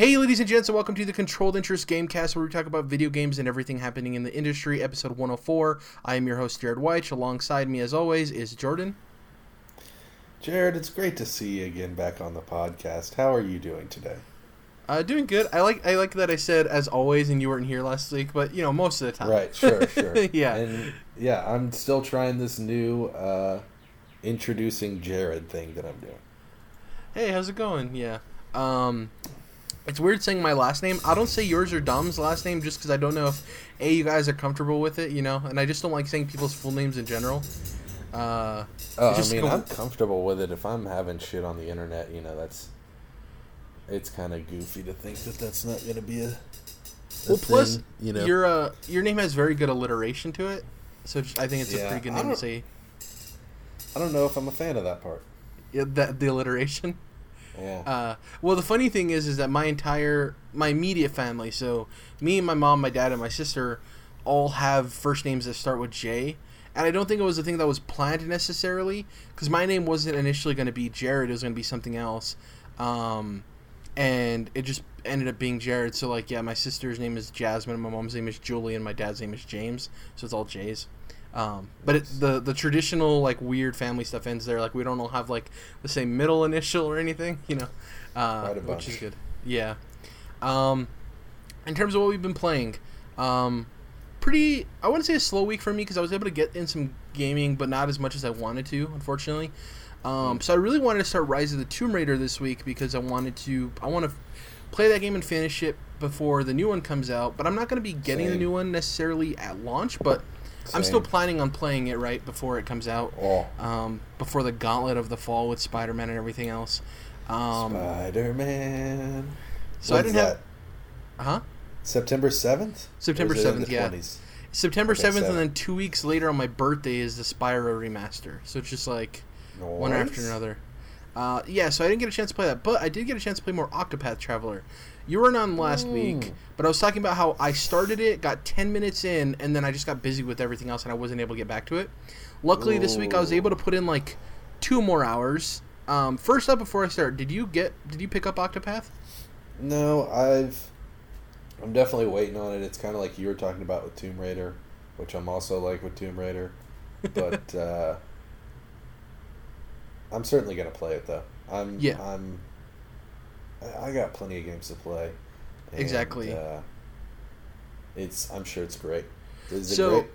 Hey, ladies and gents, and welcome to the Controlled Interest Gamecast, where we talk about video games and everything happening in the industry. Episode 104. I am your host, Jared White. Alongside me, as always, is Jordan. Jared, it's great to see you again back on the podcast. How are you doing today? Uh, doing good. I like I like that I said as always, and you weren't here last week, but you know most of the time. Right. Sure. Sure. yeah. And yeah, I'm still trying this new uh, introducing Jared thing that I'm doing. Hey, how's it going? Yeah. Um, it's weird saying my last name. I don't say yours or Dom's last name just because I don't know if a you guys are comfortable with it, you know, and I just don't like saying people's full names in general. Uh, Oh, I mean, I'm comfortable with it. If I'm having shit on the internet, you know, that's it's kind of goofy to think that that's not going to be a, a well, plus thing, you know. your uh, your name has very good alliteration to it, so I think it's a pretty good name to say. I don't know if I'm a fan of that part. Yeah, that the alliteration. Yeah. Uh, well, the funny thing is, is that my entire my immediate family, so me and my mom, my dad, and my sister, all have first names that start with J. And I don't think it was a thing that was planned necessarily, because my name wasn't initially going to be Jared; it was going to be something else. Um, and it just ended up being Jared. So like, yeah, my sister's name is Jasmine, my mom's name is Julie, and my dad's name is James. So it's all J's. Um, but it, the the traditional like weird family stuff ends there. Like we don't all have like the same middle initial or anything, you know, uh, which is good. Yeah. Um, in terms of what we've been playing, um, pretty. I wouldn't say a slow week for me because I was able to get in some gaming, but not as much as I wanted to, unfortunately. Um, so I really wanted to start Rise of the Tomb Raider this week because I wanted to. I want to play that game and finish it before the new one comes out. But I'm not going to be getting the new one necessarily at launch, but I'm still planning on playing it right before it comes out. Oh, Um, before the gauntlet of the fall with Spider-Man and everything else. Um, Spider Man. so I didn't have, huh? September seventh. September 7th, yeah. September Okay, 7th, and then two weeks later on my birthday is the Spyro remaster. So it's just like one after another. Uh, yeah, so I didn't get a chance to play that, but I did get a chance to play more Octopath Traveler. You weren't on last week, but I was talking about how I started it, got 10 minutes in, and then I just got busy with everything else and I wasn't able to get back to it. Luckily, this week I was able to put in like two more hours. Um, first up, before I start, did you get? Did you pick up Octopath? No, I've. I'm definitely waiting on it. It's kind of like you were talking about with Tomb Raider, which I'm also like with Tomb Raider, but uh, I'm certainly gonna play it though. I'm. Yeah. I'm. I- got plenty of games to play. and, Exactly. Uh, it's. I'm sure it's great. Is it So- great?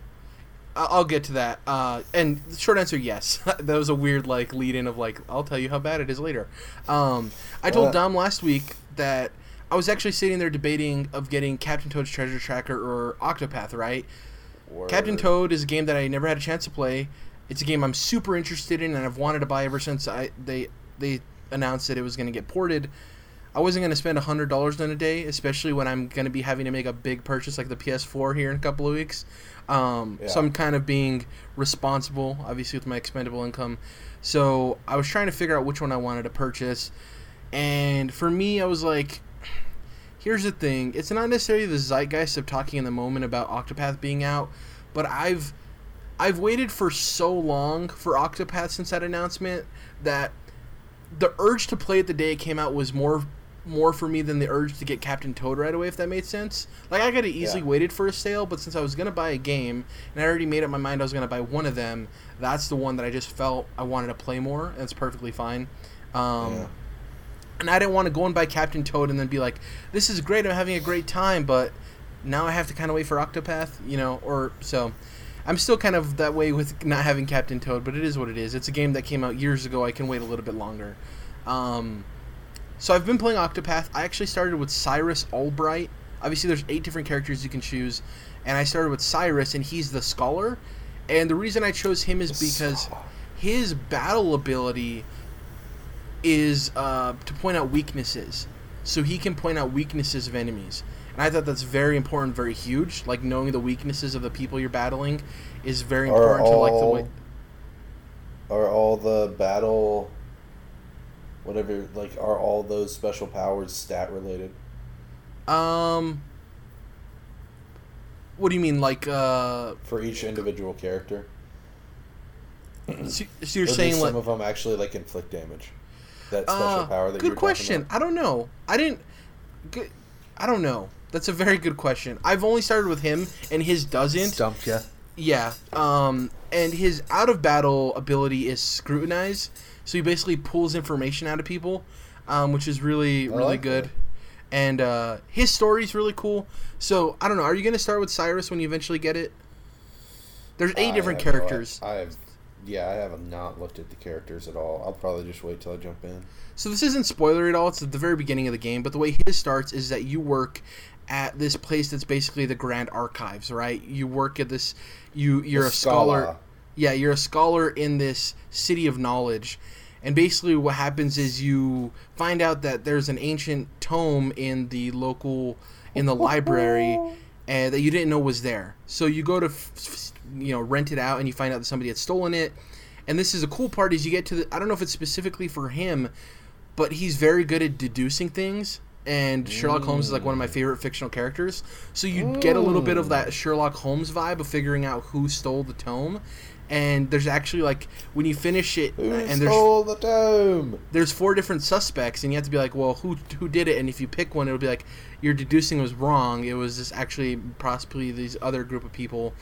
I- I'll get to that. Uh, and the short answer, yes. that was a weird like lead in of like I'll tell you how bad it is later. Um, I told Uh, Dom last week that I was actually sitting there debating of getting Captain Toad's Treasure Tracker or Octopath. Right? Captain Toad is a game that I never had a chance to play. It's a game I'm super interested in and I've wanted to buy ever since I they they announced that it was going to get ported. I wasn't going to spend hundred dollars in a day, especially when I'm going to be having to make a big purchase like the PS4 here in a couple of weeks. Um, So I'm kind of being responsible, obviously with my expendable income. So I was trying to figure out which one I wanted to purchase, and for me, I was like, here's the thing: it's not necessarily the zeitgeist of talking in the moment about Octopath being out, but I've I've waited for so long for Octopath since that announcement that the urge to play it the day it came out was more more for me than the urge to get Captain Toad right away if that made sense. Like I could have easily Yeah. waited for a sale, but since I was going to buy a game and I already made up my mind I was going to buy one of them, that's the one that I just felt I wanted to play more and it's perfectly fine. Um Yeah. and I didn't want to go and buy Captain Toad and then be like, "This is great, I'm having a great time," but now I have to kind of wait for Octopath, you know, or so. I'm still kind of that way with not having Captain Toad, but it is what it is. It's a game that came out years ago. I can wait a little bit longer. Um, so I've been playing Octopath. I actually started with Cyrus Albright. Obviously, there's eight different characters you can choose, and I started with Cyrus, and he's the scholar. And the reason I chose him is because his battle ability is uh, to point out weaknesses. So he can point out weaknesses of enemies. And I thought that's very important, very huge. Like knowing the weaknesses of the people you're battling is very Are important to like the all- way. Are all the battle, whatever, like, are all those special powers stat related? Um, what do you mean, like? Uh, for each individual character? so, so you're saying some like? of them actually like inflict damage? That special Uh, power that you good question. I don't know. I didn't. Good. I don't know. That's a very good question. I've only started with him, and his doesn't. Stumped ya. Yeah. Um, and his out of battle ability is scrutinize. So he basically pulls information out of people, um, which is really really like good. that. And uh, his story's really cool. So I don't know. Are you gonna start with Cyrus when you eventually get it? There's eight I different have no- characters. I have, yeah, I have not looked at the characters at all. I'll probably just wait till I jump in. So this isn't spoiler at all. It's at the very beginning of the game, but the way his starts is that you work at this place that's basically the Grand Archives, right? You work at this. You you're The a scholar. Scala. Yeah, you're a scholar in this city of knowledge. And basically, what happens is you find out that there's an ancient tome in the local, in the library, and that you didn't know was there. So you go to, you know, rent it out, and you find out that somebody had stolen it. And this is a cool part: is you get to the. I don't know if it's specifically for him, but he's very good at deducing things. And Sherlock Holmes is like one of my favorite fictional characters. So you get a little bit of that Sherlock Holmes vibe of figuring out who stole the tome. And there's actually like when you finish it, Who and there's stole the tome? there's four different suspects, and you have to be like, well, who who did it? And if you pick one, it'll be like your deducing was wrong. It was just actually possibly these other group of people.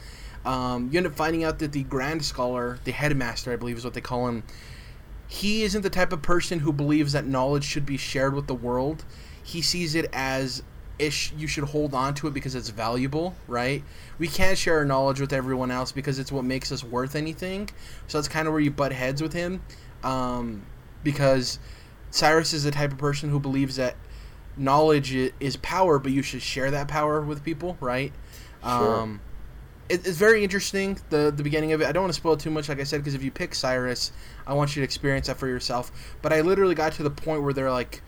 Um, you end up finding out that the Grand Scholar, the headmaster, I believe is what they call him, he isn't the type of person who believes that knowledge should be shared with the world. He sees it as ish you should hold on to it because it's valuable, right? We can't share our knowledge with everyone else because it's what makes us worth anything. So that's kind of where you butt heads with him, um, because Cyrus is the type of person who believes that knowledge is power, but you should share that power with people, right? Sure. Um, it, it's very interesting the the beginning of it. I don't want to spoil too much, like I said, because if you pick Cyrus, I want you to experience that for yourself. But I literally got to the point where they're like,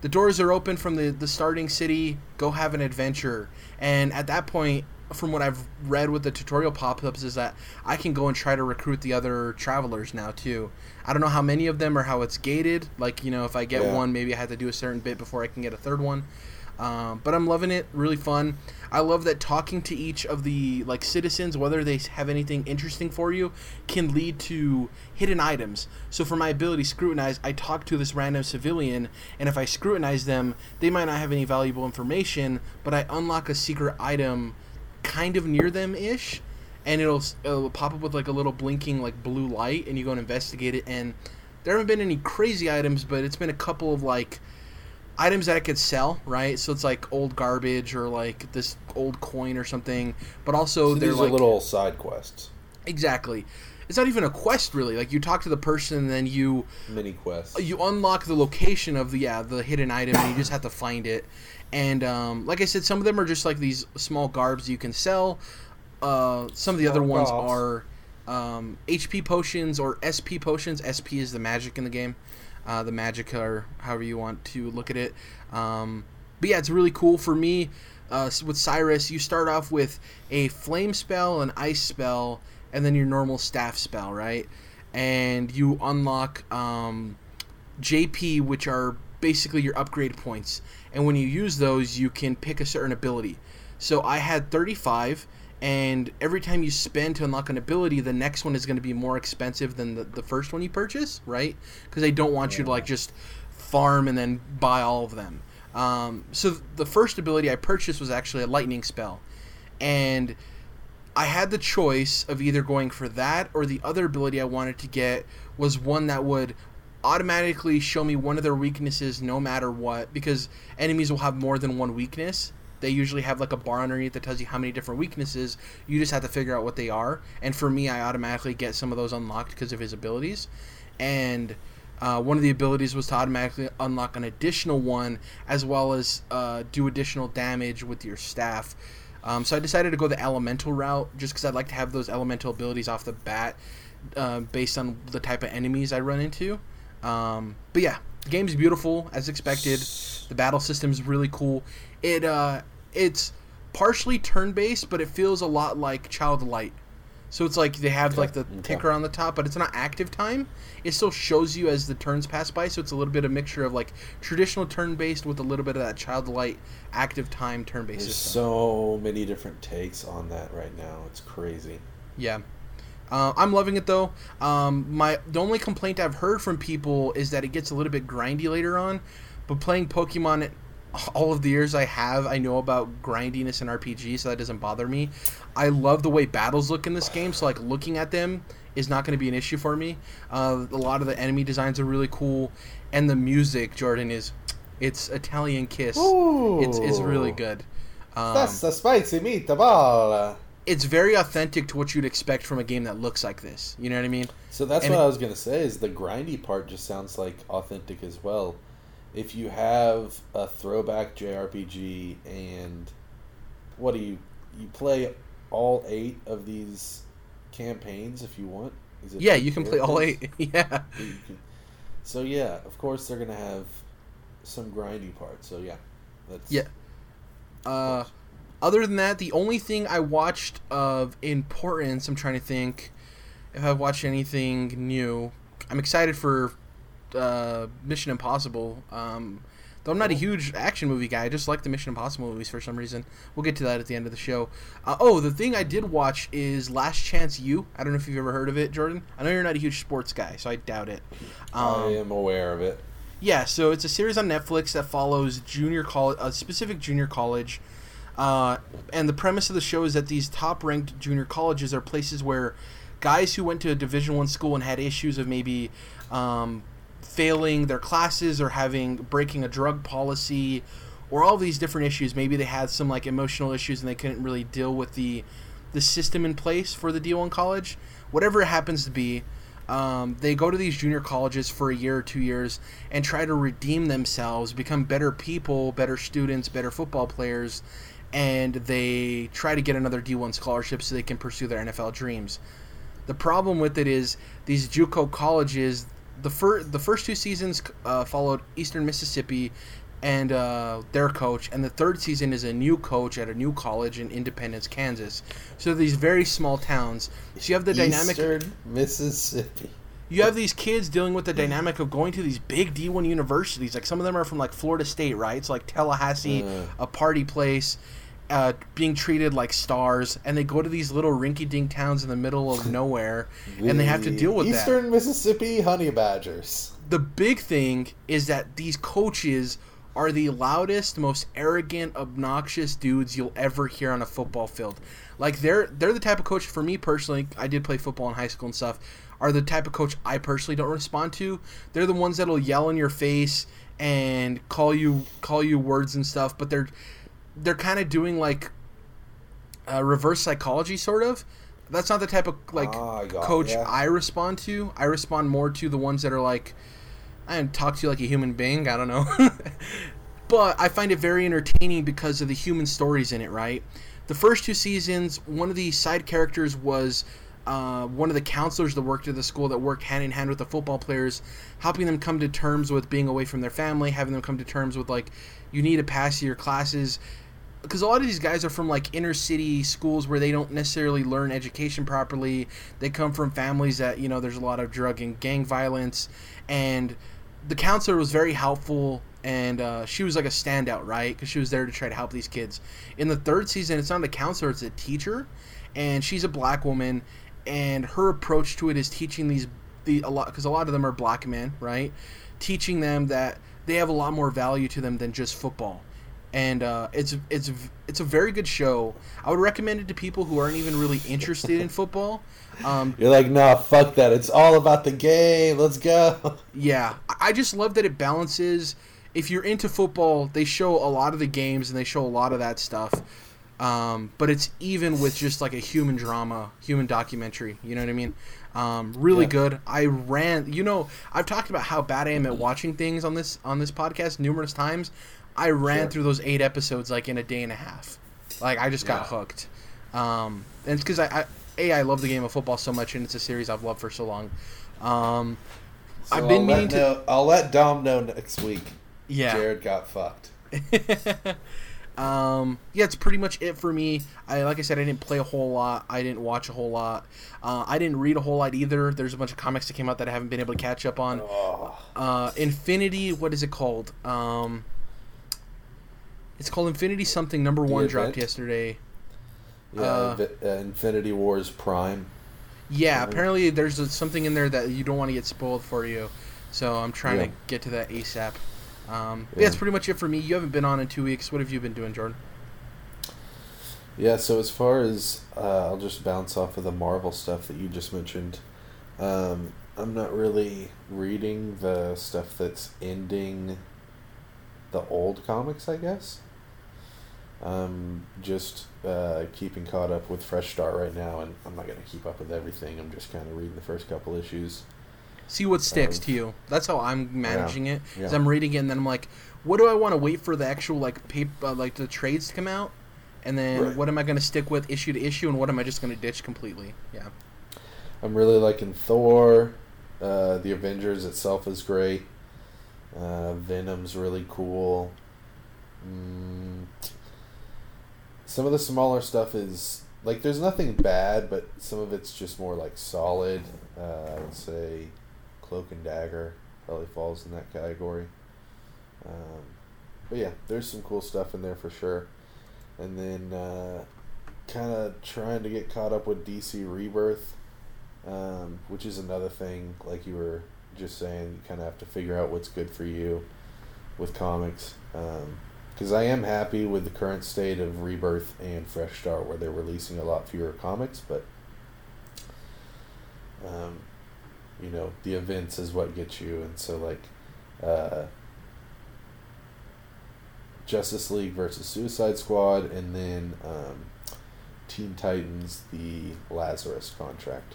the doors are open from the the starting city. Go have an adventure. And at that point, from what I've read with the tutorial pop-ups, is that I can go and try to recruit the other travelers now too. I don't know how many of them or how it's gated. Like you know, if I get Yeah. one, maybe I have to do a certain bit before I can get a third one. Um, but I'm loving it. Really fun. I love that talking to each of the like citizens, whether they have anything interesting for you, can lead to hidden items. So for my ability scrutinize, I talk to this random civilian, and if I scrutinize them, they might not have any valuable information, but I unlock a secret item, kind of near them ish, and it'll it'll pop up with like a little blinking like blue light, and you go and investigate it. And there haven't been any crazy items, but it's been a couple of like items that I could sell, right? So it's like old garbage or like this old coin or something. But also So they're like little side quests, exactly. It's not even a quest really. Like you talk to the person, and then you mini quest. you unlock the location of the yeah the hidden item, and you just have to find it. And um, like I said, some of them are just like these small garbs you can sell. Uh, some of the other Small ones garbs. are um, HP potions or SP potions. SP is the magic in the game, uh, the magic or however you want to look at it. Um, but yeah, it's really cool for me. Uh, with Cyrus, you start off with a flame spell, an ice spell, and then your normal staff spell, right? And you unlock um, JP, which are basically your upgrade points. And when you use those, you can pick a certain ability. So I had 35, and every time you spend to unlock an ability, the next one is going to be more expensive than the, the first one you purchase, right? Because they don't want you to like just farm and then buy all of them. Um, so the first ability I purchased was actually a lightning spell, and I had the choice of either going for that or the other ability I wanted to get was one that would automatically show me one of their weaknesses no matter what because enemies will have more than one weakness. They usually have like a bar underneath that tells you how many different weaknesses. You just have to figure out what they are. And for me, I automatically get some of those unlocked because of his abilities. And uh, one of the abilities was to automatically unlock an additional one as well as uh, do additional damage with your staff. Um, so I decided to go the elemental route just because I'd like to have those elemental abilities off the bat uh, based on the type of enemies I run into. Um, but yeah, the game's beautiful as expected. The battle system's really cool. It uh, it's partially turn-based, but it feels a lot like Child of Light. So it's like they have like the Okay. ticker on the top, but it's not active time. It still shows you as the turns pass by, so it's a little bit of a mixture of like traditional turn-based with a little bit of that Child of Light active time turn-based There's system. so many different takes on that right now. It's crazy. Yeah. Uh, I'm loving it though. Um, my the only complaint I've heard from people is that it gets a little bit grindy later on, but playing Pokemon all of the years I have, I know about grindiness in RPG, so that doesn't bother me. I love the way battles look in this game, so like looking at them is not going to be an issue for me. Uh, a lot of the enemy designs are really cool, and the music, Jordan, is it's Italian Kiss. Ooh. It's it's really good. Um, That's the spicy meatball. it's very authentic to what you'd expect from a game that looks like this. You know what I mean? So that's And what it- I was gonna say. Is the grindy part just sounds like authentic as well. If you have a throwback JRPG and what do you you play all eight of these campaigns if you want? Is it Yeah, you can play all eight. yeah. So yeah, of course they're gonna have some grindy parts. So yeah, that's Yeah. Uh, other than that, the only thing I watched of importance, I'm trying to think if I've watched anything new. I'm excited for uh, Mission Impossible. Um, though I'm not a huge action movie guy, I just like the Mission Impossible movies for some reason. We'll get to that at the end of the show. Uh, oh, the thing I did watch is Last Chance U. I don't know if you've ever heard of it, Jordan. I know you're not a huge sports guy, so I doubt it. Um, I am aware of it. yeah, so it's a series on Netflix that follows junior college, a specific junior college, uh, and the premise of the show is that these top-ranked junior colleges are places where guys who went to a Division One school and had issues of maybe um, failing their classes or having breaking a drug policy, or all these different issues. Maybe they had some like emotional issues and they couldn't really deal with the the system in place for the D1 college. Whatever it happens to be, um, they go to these junior colleges for a year or two years and try to redeem themselves, become better people, better students, better football players, and they try to get another D1 scholarship so they can pursue their NFL dreams. The problem with it is these JUCO colleges. The first the first two seasons uh, followed Eastern Mississippi and uh, their coach, and the third season is a new coach at a new college in Independence, Kansas. So these very small towns. So you have the dynamic. Eastern Mississippi. You have these kids dealing with the dynamic of going to these big D1 universities. Like some of them are from like Florida State, right? It's like Tallahassee, Uh. a party place, uh, being treated like stars, and they go to these little rinky-dink towns in the middle of nowhere, and they have to deal with that. Eastern Mississippi Honey Badgers. the big thing is that these coaches are the loudest, most arrogant, obnoxious dudes you'll ever hear on a football field. Like they're they're the type of coach for me personally. I did play football in high school and stuff. Are the type of coach I personally don't respond to. They're the ones that'll yell in your face and call you call you words and stuff. But they're they're kind of doing like uh, reverse psychology, sort of. That's not the type of like I coach ya. I respond to. I respond more to the ones that are like, I talk to you like a human being. I don't know, but I find it very entertaining because of the human stories in it. Right, the first two seasons, one of the side characters was. Uh, one of the counselors that worked at the school that worked hand in hand with the football players, helping them come to terms with being away from their family, having them come to terms with like, you need to pass your classes, because a lot of these guys are from like inner city schools where they don't necessarily learn education properly. They come from families that you know there's a lot of drug and gang violence, and the counselor was very helpful and uh, she was like a standout, right? Because she was there to try to help these kids. In the third season, it's not a counselor; it's a teacher, and she's a black woman, and her approach to it is teaching these the a lot because a lot of them are black men, right? Teaching them that they have a lot more value to them than just football and uh, it's it's it's a very good show. I would recommend it to people who aren't even really interested in football. Um, You're like, nah, fuck that. It's all about the game. Let's go. yeah, I- just love that it balances. If you're into football, they show a lot of the games and they show a lot of that stuff. Um, but it's even with just like a human drama, human documentary. You know what I mean? Um, really Yeah. good. I ran. You know, I've talked about how bad I am at watching things on this on this podcast numerous times. I ran Sure. through those eight episodes like in a day and a half. Like I just got Yeah. hooked. Um, and it's because I, I a I love the game of football so much, and it's a series I've loved for so long. Um, So I've been I'll meaning to- know, I'll let Dom know next week. yeah. Jared got fucked. um, yeah, it's pretty much it for me. I like I said, I didn't play a whole lot. I didn't watch a whole lot. Uh, I didn't read a whole lot either. There's a bunch of comics that came out that I haven't been able to catch up on. Oh, Uh, Infinity, what is it called? Um, it's called Infinity something. Number one event? dropped yesterday. yeah, Uh, uh, Infinity Wars Prime. Yeah, apparently there's a, something in there that you don't want to get spoiled for you. So I'm trying Yeah. to get to that ASAP. Um, yeah. yeah, that's pretty much it for me. You haven't been on in two weeks. What have you been doing, Jordan? Yeah, so as far as uh, I'll just bounce off of the Marvel stuff that you just mentioned. Um, I'm not really reading the stuff that's ending the old comics, I guess. I'm just uh, keeping caught up with Fresh Start right now, and I'm not going to keep up with everything. I'm just kind of reading the first couple issues. See what sticks to you. That's how I'm managing yeah, it. Is yeah. I'm reading it, and then I'm like, what do I want to wait for the actual like paper, uh, like the trades to come out, and then right. what am I going to stick with issue to issue, and what am I just going to ditch completely? Yeah. I'm really liking Thor. Uh, the Avengers itself is great. Uh, Venom's really cool. Mm, some of the smaller stuff is like there's nothing bad, but some of it's just more like solid. Uh, I would say Cloak and Dagger probably falls in that category. Um, but yeah, there's some cool stuff in there for sure. And then uh, kind of trying to get caught up with DC Rebirth um, which is another thing, like you were just saying, you kind of have to figure out what's good for you with comics. Because I am happy with the current state of Rebirth and Fresh Start, where they're releasing a lot fewer comics, but. Um, you know, the events is what gets you, and so like, uh, Justice League versus Suicide Squad, and then um, Teen Titans, the Lazarus contract.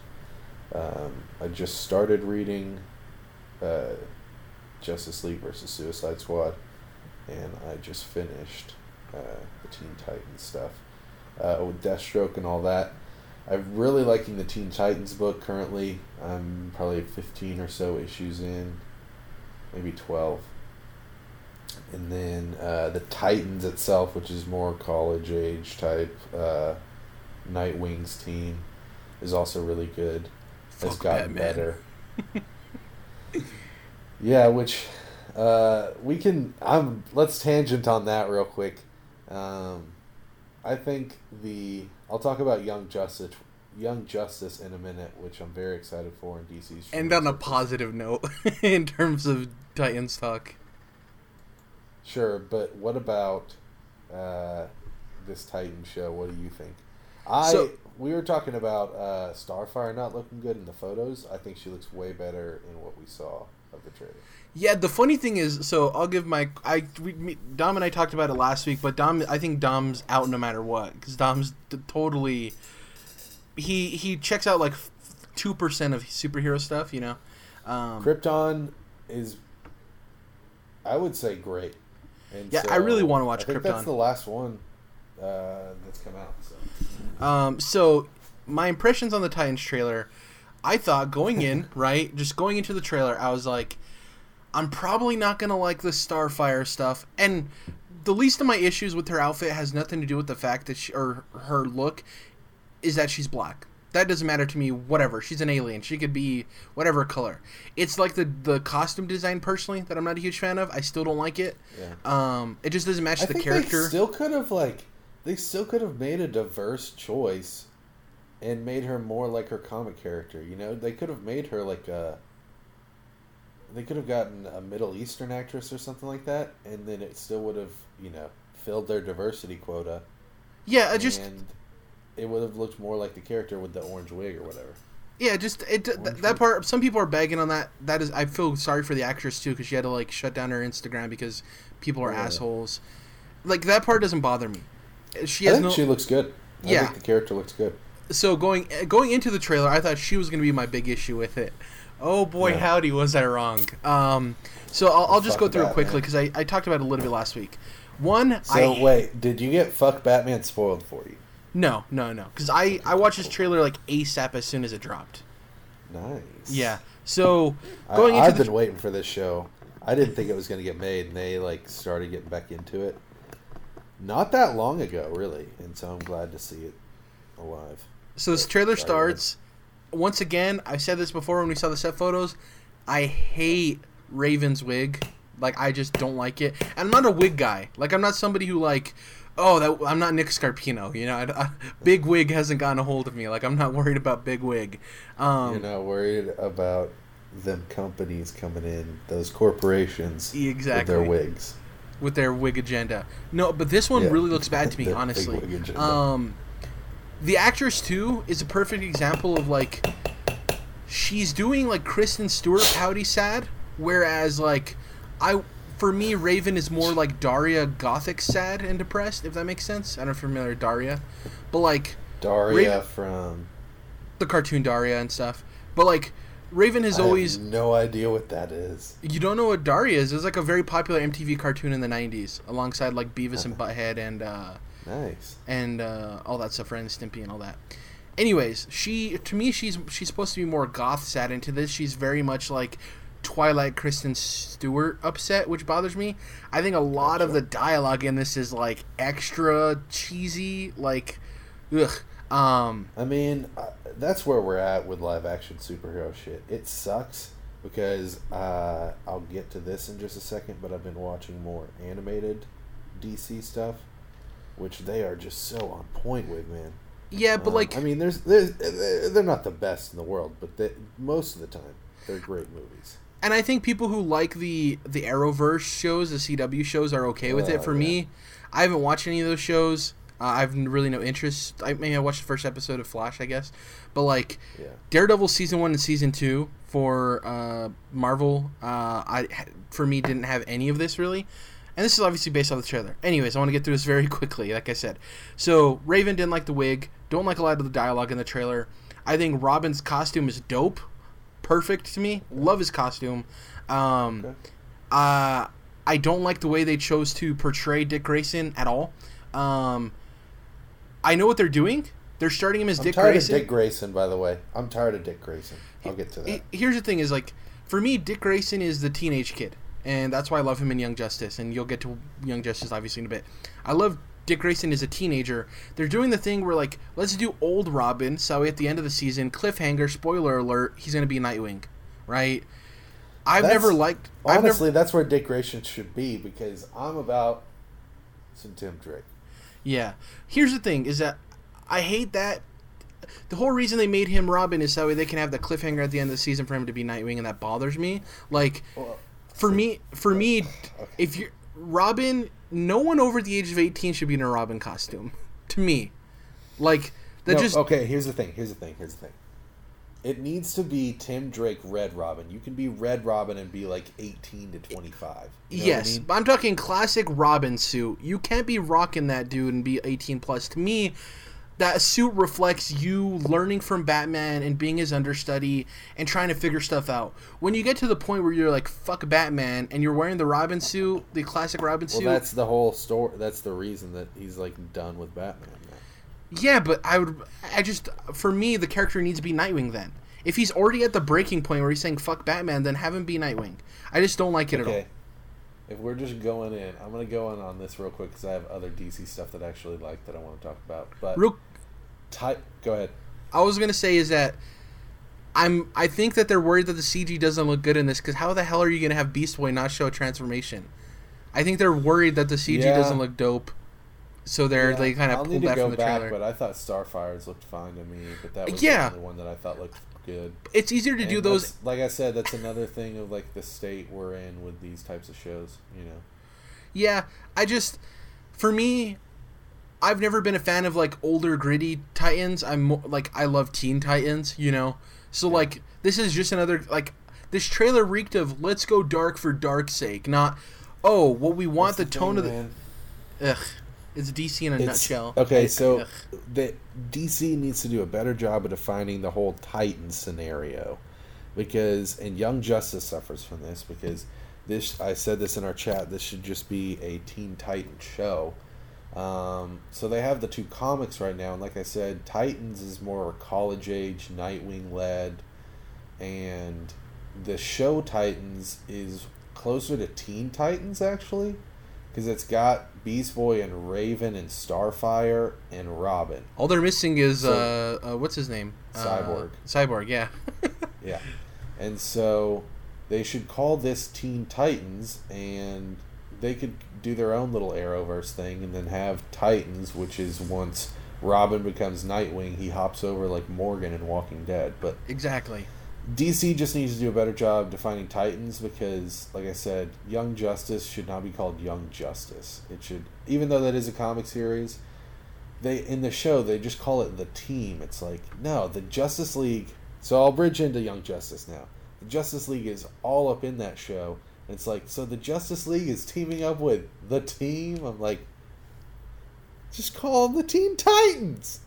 Um, I just started reading uh, Justice League versus Suicide Squad, and I just finished uh, the Teen Titans stuff uh, with Deathstroke and all that. I'm really liking the Teen Titans book currently. I'm probably 15 or so issues in, maybe 12. And then uh, the Titans itself, which is more college age type, uh, Nightwing's team, is also really good has gotten Batman. better. yeah, which uh, we can. I'm. Let's tangent on that real quick. Um, I think the. I'll talk about Young Justice. Young Justice in a minute, which I'm very excited for in DC's. And on a positive note, in terms of Titans talk. Sure, but what about uh, this Titan show? What do you think? I so, we were talking about uh, Starfire not looking good in the photos. I think she looks way better in what we saw of the trailer. Yeah, the funny thing is, so I'll give my I we, Dom and I talked about it last week, but Dom I think Dom's out no matter what because Dom's totally he he checks out like two percent of superhero stuff, you know. Um, Krypton is, I would say, great. And yeah, so I really want to watch I think Krypton. That's the last one uh, that's come out. So. Um, so my impressions on the Titans trailer, I thought going in right, just going into the trailer, I was like, I'm probably not gonna like the Starfire stuff, and the least of my issues with her outfit has nothing to do with the fact that she or her look is that she's black. That doesn't matter to me. Whatever. She's an alien. She could be whatever color. It's like the the costume design personally that I'm not a huge fan of. I still don't like it. Yeah. Um, it just doesn't match I the character. still could have like they still could have made a diverse choice and made her more like her comic character. You know, they could have made her like a. They could have gotten a Middle Eastern actress or something like that, and then it still would have, you know, filled their diversity quota. Yeah, I just. And it would have looked more like the character with the orange wig or whatever. Yeah, just it th- that part. Some people are begging on that. That is, I feel sorry for the actress too because she had to like shut down her Instagram because people are yeah. assholes. Like that part doesn't bother me she has I think no, she looks good. I yeah, the character looks good. So going going into the trailer, I thought she was going to be my big issue with it. Oh boy, yeah. howdy, was I wrong? Um, so I'll, I'll just go through Batman. it quickly because I, I talked about it a little bit last week. One, so I, wait, did you get fuck Batman spoiled for you? No, no, no, because I I watched this trailer like ASAP as soon as it dropped. Nice. Yeah. So going I, into I've been waiting for this show. I didn't think it was going to get made, and they like started getting back into it not that long ago, really, and so I'm glad to see it alive. So this trailer starts. Once again, I said this before when we saw the set photos. I hate Raven's wig. Like I just don't like it. And I'm not a wig guy. Like I'm not somebody who like, oh, that I'm not Nick Scarpino. You know, I, I, big wig hasn't gotten a hold of me. Like I'm not worried about big wig. Um, You're not worried about them companies coming in, those corporations Exactly. with their wigs. with their wig agenda. No, but this one Yeah. really looks bad to me, honestly. Um, the actress too is a perfect example of like she's doing like Kristen Stewart pouty sad, whereas like I for me Raven is more like Daria gothic sad and depressed. If that makes sense, I don't know if you're familiar with Daria, but like Daria Raven- from. the cartoon Daria and stuff. But like Raven has I have always no idea what that is. You don't know what Daria is? It was like a very popular MTV cartoon in the '90s, alongside like Beavis and Butthead and uh, Nice. and uh, all that stuff, Ren and Stimpy and all that. Anyways, she to me she's she's supposed to be more goth sad into this. She's very much like Twilight Kristen Stewart upset, which bothers me. I think a lot of the dialogue in this is like extra cheesy, like ugh. Um, I mean, uh, that's where we're at with live action superhero shit. It sucks because uh, I'll get to this in just a second, but I've been watching more animated DC stuff, which they are just so on point with, man. yeah, but Um, like I mean, there's, there's they're not the best in the world, but they, most of the time they're great movies. and I think people who like the the Arrowverse shows, the CW shows, are okay with Oh, it. For yeah. me, I haven't watched any of those shows. Uh, I've really no interest. I maybe I watched the first episode of Flash, I guess, but like Yeah. Daredevil season one and season two for uh, Marvel, uh, I for me didn't have any of this really, and this is obviously based off the trailer. Anyways, I want to get through this very quickly. Like I said, so Raven didn't like the wig. Don't like a lot of the dialogue in the trailer. I think Robin's costume is dope, perfect to me. Love his costume. Um, Okay. uh, I don't like the way they chose to portray Dick Grayson at all. Um, I know what they're doing. They're starting him as I'm Dick tired Grayson. of Dick Grayson, by the way. I'm tired of Dick Grayson. I'll get to that. Here's the thing: is like for me, Dick Grayson is the teenage kid, and that's why I love him in Young Justice. And you'll get to Young Justice obviously in a bit. I love Dick Grayson as a teenager. They're doing the thing where like let's do old Robin. So at the end of the season, cliffhanger, spoiler alert, he's gonna be Nightwing, right? I've That's- never liked. I've never, Honestly, that's where Dick Grayson should be because I'm about some Tim Drake. Yeah. Here's the thing: is that I hate that. The whole reason they made him Robin is that way they can have the cliffhanger at the end of the season for him to be Nightwing, and that bothers me. Like, Well, for me, for me, if you're Robin, no one over the age of eighteen should be in a Robin costume. To me, like that no, just okay. Here's the thing. Here's the thing. Here's the thing. It needs to be Tim Drake Red Robin. You can be Red Robin and be like 18 to 25. You know what I yes, mean? but I'm talking classic Robin suit. You can't be rocking that dude and be 18 plus. To me, that suit reflects you learning from Batman and being his understudy and trying to figure stuff out. When you get to the point where you're like fuck Batman and you're wearing the Robin suit, the classic Robin suit Well, suit. that's the whole story. That's the reason that he's like done with Batman. Now. Yeah, but I would. I just for me, the character needs to be Nightwing. Then, if he's already at the breaking point where he's saying "fuck Batman," then have him be Nightwing. I just don't like it at all. If we're just going in, I'm gonna go in on this real quick because I have other DC stuff that I actually like that I want to talk about. But Real, Ty- go ahead. I was gonna say is that I'm. I think that they're worried that the CG doesn't look good in this because how the hell are you gonna have Beast Boy not show a transformation? I think they're worried that the CG Yeah. doesn't look dope, so they're Yeah, they kind of pulled that from the back, trailer. but I thought Starfires looked fine to me. But that was Yeah. the one that I thought looked good. it's easier to do those. like I said, that's another thing of like the state we're in with these types of shows. You know, Yeah, I just for me, I've never been a fan of like older gritty Titans. I'm mo- like I love Teen Titans, you know. So like this is just another like this trailer reeked of let's go dark for dark's sake, not oh what we want the, tone thing, of man. the ugh. It's DC in a It's- nutshell. Okay, I- so ugh. the DC needs to do a better job of defining the whole Titan scenario, because and Young Justice suffers from this because this I said this in our chat. This should just be a Teen Titan show. Um, so they have the two comics right now, and like I said, Titans is more college age, Nightwing led, and the show Titans is closer to Teen Titans actually, because it's got Beast Boy and Raven and Starfire and Robin. all they're missing is so- uh, uh what's his name? Cyborg. Uh, Cyborg, yeah. Yeah, and so they should call this Teen Titans, and they could do their own little Arrowverse thing, and then have Titans, which is once Robin becomes Nightwing, he hops over like Morgan in Walking Dead. But exactly. DC just needs to do a better job defining Titans because, like I said, Young Justice should not be called Young Justice. It should, even though that is a comic series, they in the show they just call it the team. It's like no, the Justice League. So I'll bridge into Young Justice now. The Justice League is all up in that show. It's like so the Justice League is teaming up with the team. I'm like, just call them the Teen Titans.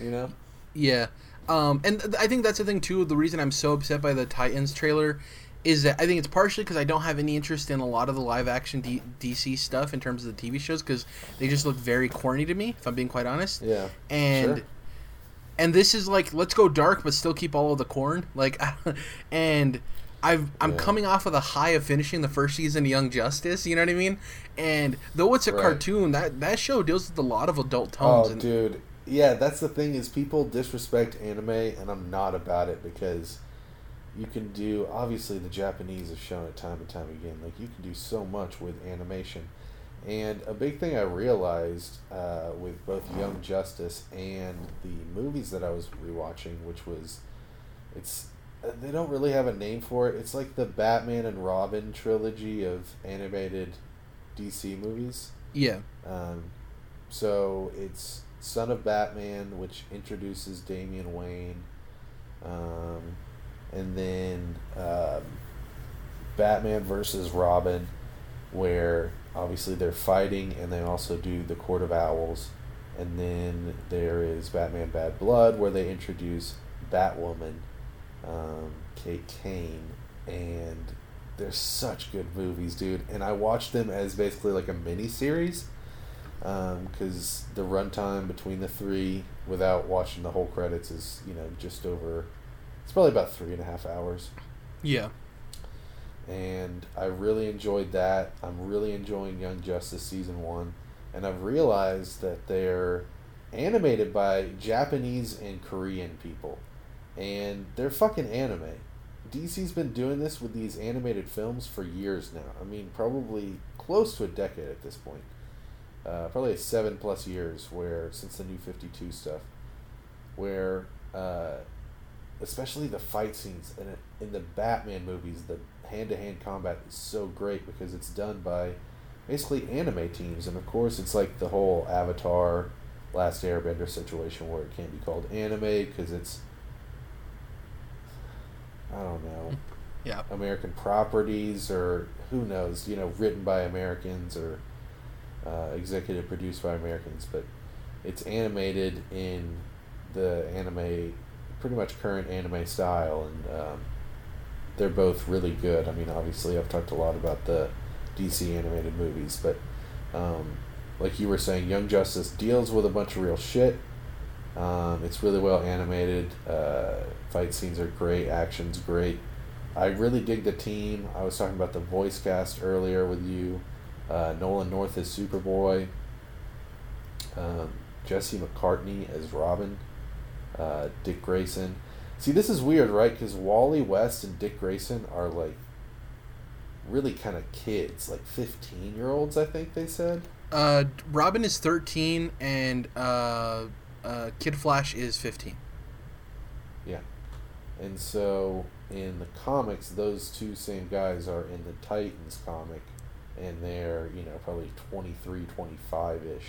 You know? Yeah. Um, and th- I think that's the thing too. The reason I'm so upset by the Titans trailer is that I think it's partially because I don't have any interest in a lot of the live action D- DC stuff in terms of the TV shows because they just look very corny to me. If I'm being quite honest. Yeah. And. Sure. And this is like let's go dark but still keep all of the corn like and I've, I'm Yeah. coming off of the high of finishing the first season of Young Justice, you know what I mean? And though it's a Right. cartoon, that that show deals with a lot of adult tones. Oh, and, dude. Yeah, that's the thing is people disrespect anime, and I'm not about it because you can do. Obviously, the Japanese have shown it time and time again. Like you can do so much with animation, and a big thing I realized uh, with both Young Justice and the movies that I was rewatching, which was, it's they don't really have a name for it. It's like the Batman and Robin trilogy of animated DC movies. Yeah. Um, so it's Son of Batman, which introduces Damian Wayne, um, and then um, Batman versus Robin, where obviously they're fighting, and they also do the Court of Owls, and then there is Batman Bad Blood, where they introduce Batwoman, um, Kate Kane, and they're such good movies, dude. And I watched them as basically like a mini series because the runtime between the three, without watching the whole credits, is you know just over. It's probably about three and a half hours, Yeah. and I really enjoyed that. I'm really enjoying Young Justice season one, and I've realized that they're animated by Japanese and Korean people, and they're fucking anime. DC's been doing this with these animated films for years now. I mean, probably close to a decade at this point. Uh, probably seven plus years where since the new 52 stuff where uh, especially the fight scenes in, in the batman movies the hand-to-hand combat is so great because it's done by basically anime teams and of course it's like the whole avatar last airbender situation where it can't be called anime because it's i don't know Yeah. American properties or who knows, you know, written by Americans or uh, executive produced by Americans, but it's animated in the anime, pretty much current anime style, and um, they're both really good. I mean, obviously, I've talked a lot about the DC animated movies, but um, like you were saying, Young Justice deals with a bunch of real shit. Um, it's really well animated. Uh, fight scenes are great. Action's great. I really dig the team. I was talking about the voice cast earlier with you. Uh, Nolan North as Superboy. Um, Jesse McCartney as Robin. Uh, Dick Grayson. See, this is weird, right? Because Wally West and Dick Grayson are like really kind of kids, like 15 year olds, I think they said. Uh, Robin is 13 and uh, uh, Kid Flash is 15. Yeah. And so in the comics, those two same guys are in the Titans comic, and they're, you know, probably 23, 25 ish.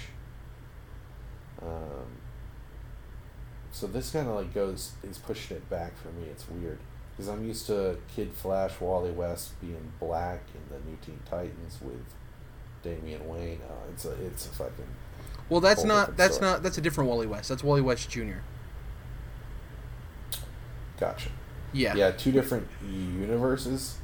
Um, so this kind of like goes, is pushing it back for me. It's weird. Because I'm used to Kid Flash, Wally West being black in the new Teen Titans with Damian Wayne. Uh, it's a, it's a fucking. Well, that's not that's story. not that's a different Wally West. That's Wally West Jr. Gotcha. Yeah. Yeah, two different universes.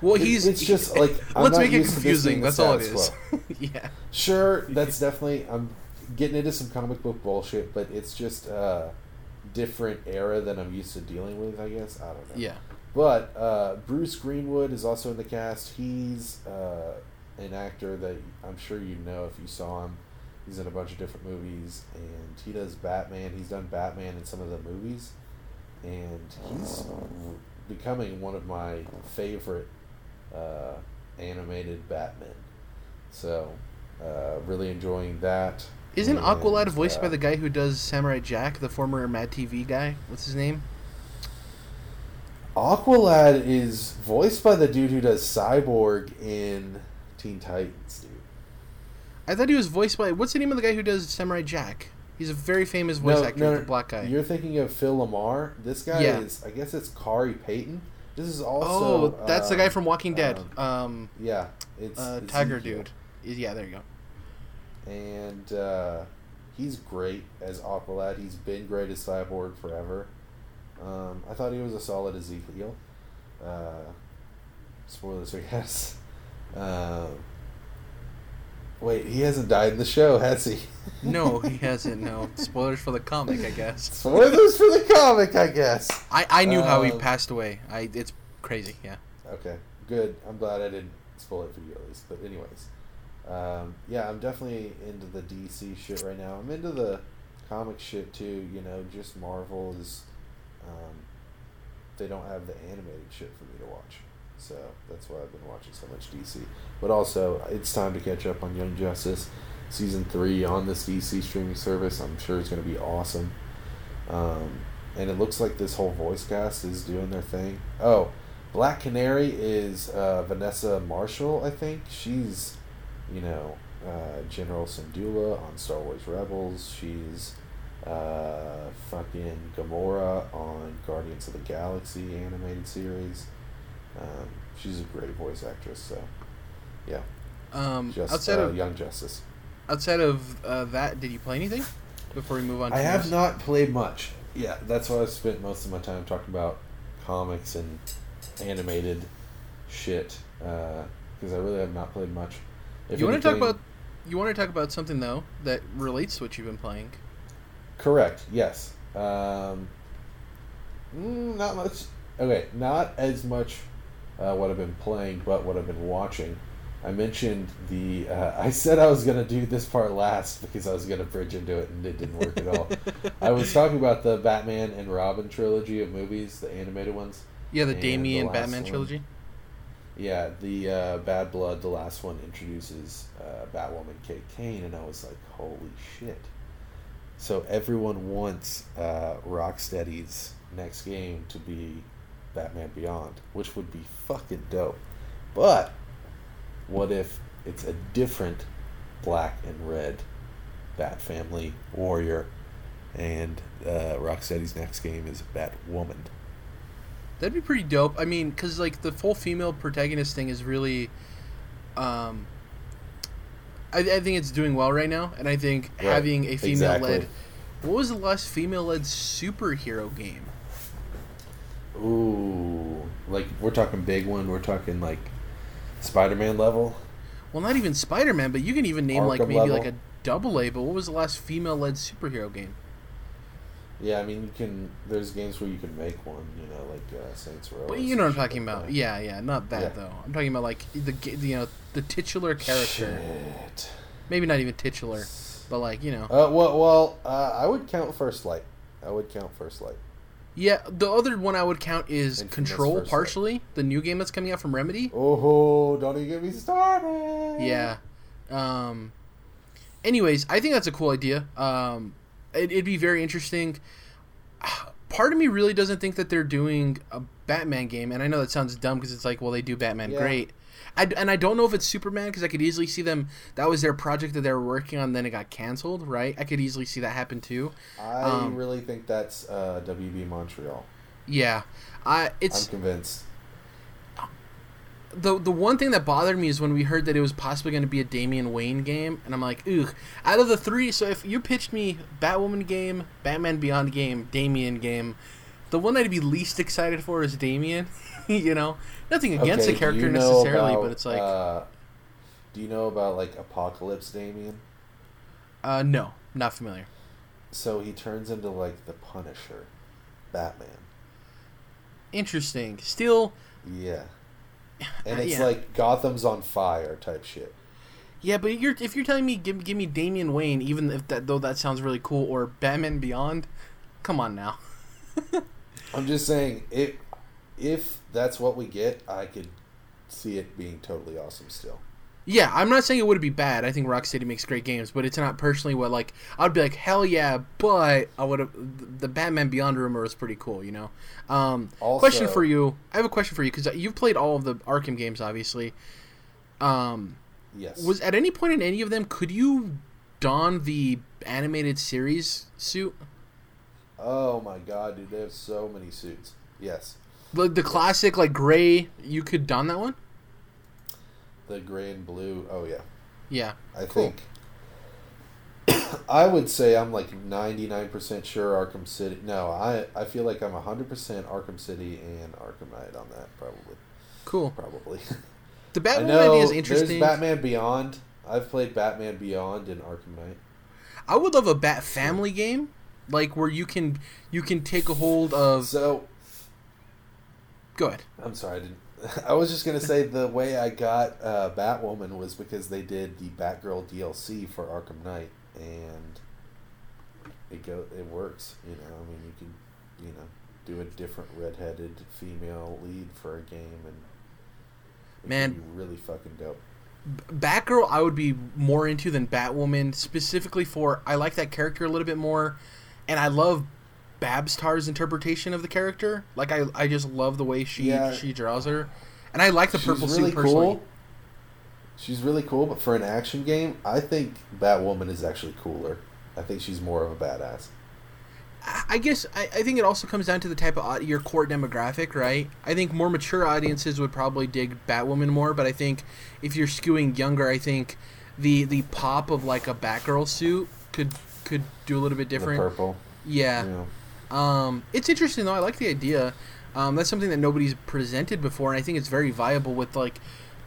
Well, It- he's it's just, like, I'm let's make it confusing. That's all it is. yeah. Sure, that's definitely. I'm getting into some comic book bullshit, but it's just a different era than I'm used to dealing with. I guess I don't know. Yeah. But uh, Bruce Greenwood is also in the cast. He's uh, an actor that I'm sure you know if you saw him. He's in a bunch of different movies, and he does Batman. He's done Batman in some of the movies, and he's becoming one of my favorite uh, animated Batman. So, uh, really enjoying that. Isn't And, Aqualad voiced by uh, the guy who does Samurai Jack, the former Mad TV guy? What's his name? Aqualad is voiced by the dude who does Cyborg in Teen Titans, dude. I thought he was voiced by what's the name of the guy who does Samurai Jack? He's a very famous voice actor, no the black guy. You're thinking of Phil LaMarr. This guy Yeah. is, I guess it's Khary Payton. This is also. oh, also. that's the uh, guy from Walking Dead. um, Um, Yeah, it's uh, it's Tiger Ezekiel. dude. Yeah, there you go. and uh, he's great as Aqualad. He's been great as Cyborg forever. Um, I thought he was a solid Ezekiel. Uh, spoilers, I guess. Um, wait, he hasn't died in the show, has he? No, he hasn't. No spoilers for the comic, I guess. Spoilers for the comic, I guess. I, I knew how he Um, passed away. I it's crazy. Yeah. Okay, good. I'm glad I didn't spoil it for you at least. But anyways, um, yeah, I'm definitely into the DC shit right now. I'm into the comic shit too. You know, just Marvel is. Um, they don't have the animated shit for me to watch, so that's why I've been watching so much DC. But also, it's time to catch up on Young Justice season three on this DC streaming service. I'm sure it's going to be awesome. Um, and it looks like this whole voice cast is doing their thing. Oh, Black Canary is uh, Vanessa Marshall, I think. She's, you know, uh, General Syndulla on Star Wars Rebels. She's uh, fucking Gamora on Guardians of the Galaxy animated series. Um, she's a great voice actress, so yeah. Um, Just outside uh, of Young Justice. outside of uh, that, did you play anything before we move on? To I have news? not played much. Yeah, that's why I've spent most of my time talking about comics and animated shit. Because I really have not played much. If You want to talk about? You want to talk about something though that relates to what you've been playing? Correct. Yes. Um, mm, not much. Okay, not as much uh, what I've been playing, but what I've been watching. I mentioned the. Uh, I said I was gonna do this part last because I was gonna bridge into it, and it didn't work at all. I was talking about the Batman and Robin trilogy of movies, the animated ones. Yeah, the Damian the Batman one. trilogy. Yeah, the uh, Bad Blood, the last one introduces uh, Batwoman Kate Kane, and I was like, holy shit. So everyone wants uh, Rocksteady's next game to be Batman Beyond, which would be fucking dope. But what if it's a different black and red Bat Family Warrior, and uh, Rocksteady's next game is Batwoman? That'd be pretty dope. I mean, because like the full female protagonist thing is really, um, I, I think it's doing well right now, and I think Right, having a female led. exactly. What was the last female led superhero game? Ooh, like we're talking big one. We're talking like Spider-Man level. Well, not even Spider Man, but you can even name like maybe level. like a double A. But what was the last female led superhero game? Yeah, I mean you can. There's games where you can make one. You know, like uh, Saints Row. But you know what I'm talking about. that. Yeah, yeah, not that Yeah. though. I'm talking about like the you know the titular character. Shit. Maybe not even titular, but like you know. Uh, well, well, uh, I would count First Light. I would count First Light. Yeah, the other one I would count is Infamous Control First partially, the new game that's coming out from Remedy. Oh, don't even get me started. Yeah. Um. Anyways, I think that's a cool idea. Um, it, it'd be very interesting. Part of me really doesn't think that they're doing a Batman game, and I know that sounds dumb because it's like, well, they do Batman Yeah. great. I, and I don't know if it's Superman because I could easily see them. That was their project that they were working on, then it got canceled, right? I could easily see that happen too. I Um, really think that's uh, WB Montreal. Yeah, I It's. I'm convinced. the the one thing that bothered me is when we heard that it was possibly going to be a Damian Wayne game, and I'm like, ugh. Out of the three, so if you pitched me Batwoman game, Batman Beyond game, Damian game, the one I'd be least excited for is Damian. you know, nothing against Okay, the character you know necessarily, about, but it's like, uh, do you know about like Apocalypse Damian? uh, no, not familiar. So he turns into like the Punisher, Batman. Interesting. Still, Yeah. And it's Yeah. like Gotham's on fire type shit. yeah, but you're if you're telling me give give me Damian Wayne, even if that though that sounds really cool, or Batman Beyond, come on now. I'm just saying if if that's what we get, I could see it being totally awesome still. Yeah, I'm not saying it would be bad. I think Rocksteady makes great games, but it's not personally what like I'd be like hell yeah. But I would have the Batman Beyond rumor was pretty cool, you know. Um, Also- question for you. I have a question for you because you've played all of the Arkham games, obviously. Um, Yes. was at any point in any of them could you don the animated series suit? oh my god, dude, they have so many suits. Yes. The the classic like gray. You could don that one. The gray and blue. Oh yeah. Yeah. I Cool. think I would say I'm like 99% sure Arkham City. No, I I feel like I'm 100% Arkham City and Arkham Knight on that probably. Cool. Probably. The I Batwoman know idea is there's interesting. Batman Beyond. I've played Batman Beyond and Arkham Knight. I would love a Bat Family game, like where you can you can take a hold of. So Go ahead. I'm sorry, I didn't. I was just gonna say the way I got uh, Batwoman was because they did the Batgirl DLC for Arkham Knight, and it go it works. You know, I mean, you can you know do a different redheaded female lead for a game, and Man. be really fucking dope. Batgirl, I would be more into than Batwoman, specifically for I like that character a little bit more, and I love Babs Tarr's interpretation of the character. Like I, I just love the way she Yeah. she draws her, and I like the She's purple really suit personally. cool. She's really cool, but for an action game, I think Batwoman is actually cooler. I think she's more of a badass. I guess I, I think it also comes down to the type of your core demographic, right? I think more mature audiences would probably dig Batwoman more, but I think if you're skewing younger, I think the the pop of like a Batgirl suit could could do a little bit The different. purple. Yeah. Yeah. Um, it's interesting though. I like the idea. Um, that's something that nobody's presented before, and I think it's very viable with like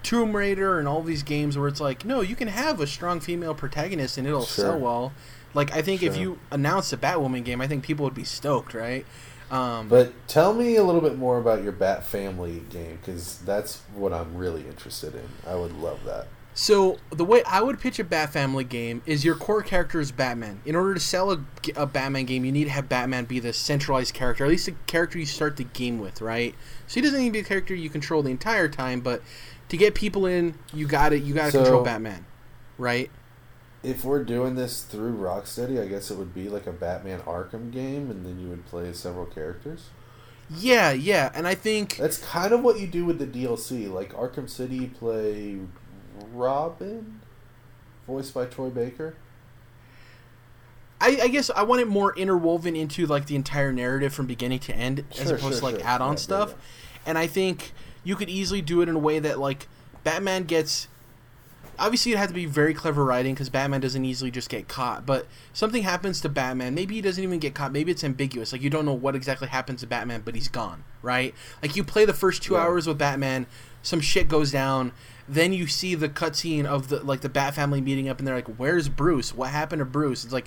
Tomb Raider and all these games where it's like, no, you can have a strong female protagonist and it'll Sure. sell well. Like I think if you announced a Batwoman game, I think people would be stoked, right? Um, But tell me a little bit more about your Bat Family game, because that's what I'm really interested in. I would love that. So the way I would pitch a Bat Family game is your core character is Batman. In order to sell a, a Batman game, you need to have Batman be the centralized character, at least the character you start the game with, right? So he doesn't need to be a character you control the entire time, but to get people in, you got to You got to So- control Batman, right? If we're doing this through Rocksteady, I guess it would be like a Batman Arkham game, and then you would play several characters. Yeah, yeah, and I think That's kind of what you do with the DLC. Like Arkham City, play Robin, voiced by Troy Baker. I, I guess I want it more interwoven into like the entire narrative from beginning to end, as opposed sure, to like sure. add-on Yeah, stuff. yeah, And I think you could easily do it in a way that like Batman gets. Obviously, it had to be very clever writing because Batman doesn't easily just get caught. But something happens to Batman. Maybe he doesn't even get caught. Maybe it's ambiguous. Like you don't know what exactly happens to Batman, but he's gone. Right? Like you play the first two Yeah. hours with Batman, some shit goes down. Then you see the cutscene of the like the Bat family meeting up, and they're like, "Where's Bruce? What happened to Bruce?" It's like,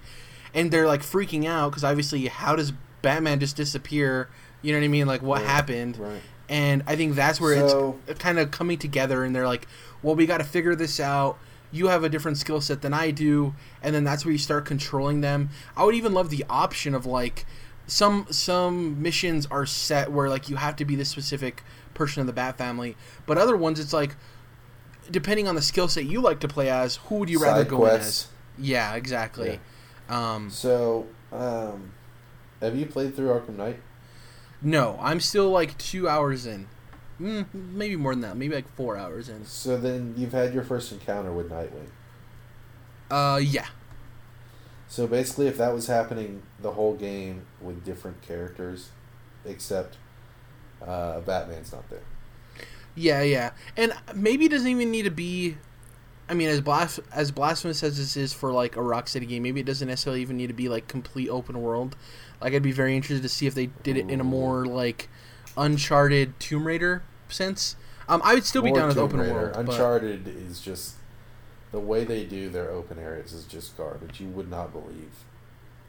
and they're like freaking out because obviously, how does Batman just disappear? You know what I mean? Like, what Right, happened? Right. And I think that's where So- it's kind of coming together, and they're like, "Well, we got to figure this out." You have a different skill set than I do, and then that's where you start controlling them. I would even love the option of like some some missions are set where like you have to be this specific person of the Bat family, but other ones it's like depending on the skill set you like to play as, who would you rather Side go in as? Yeah, exactly. Um, So, um, have you played through Arkham Knight? no, I'm still like two hours in, mm, maybe more than that, maybe like four hours in. So then you've had your first encounter with Nightwing. Uh, yeah, So basically, if that was happening the whole game with different characters, except uh, Batman's not there. Yeah, yeah, and maybe it doesn't even need to be. I mean, as blas- as blasphemous as this is for like a Rock City game, maybe it doesn't necessarily even need to be like complete open world. Like, I'd be very interested to see if they did it in a more like Uncharted Tomb Raider sense. Um, I would still be Or down with open Raider. world. but- Uncharted is just the way they do their open areas is just garbage. You would not believe.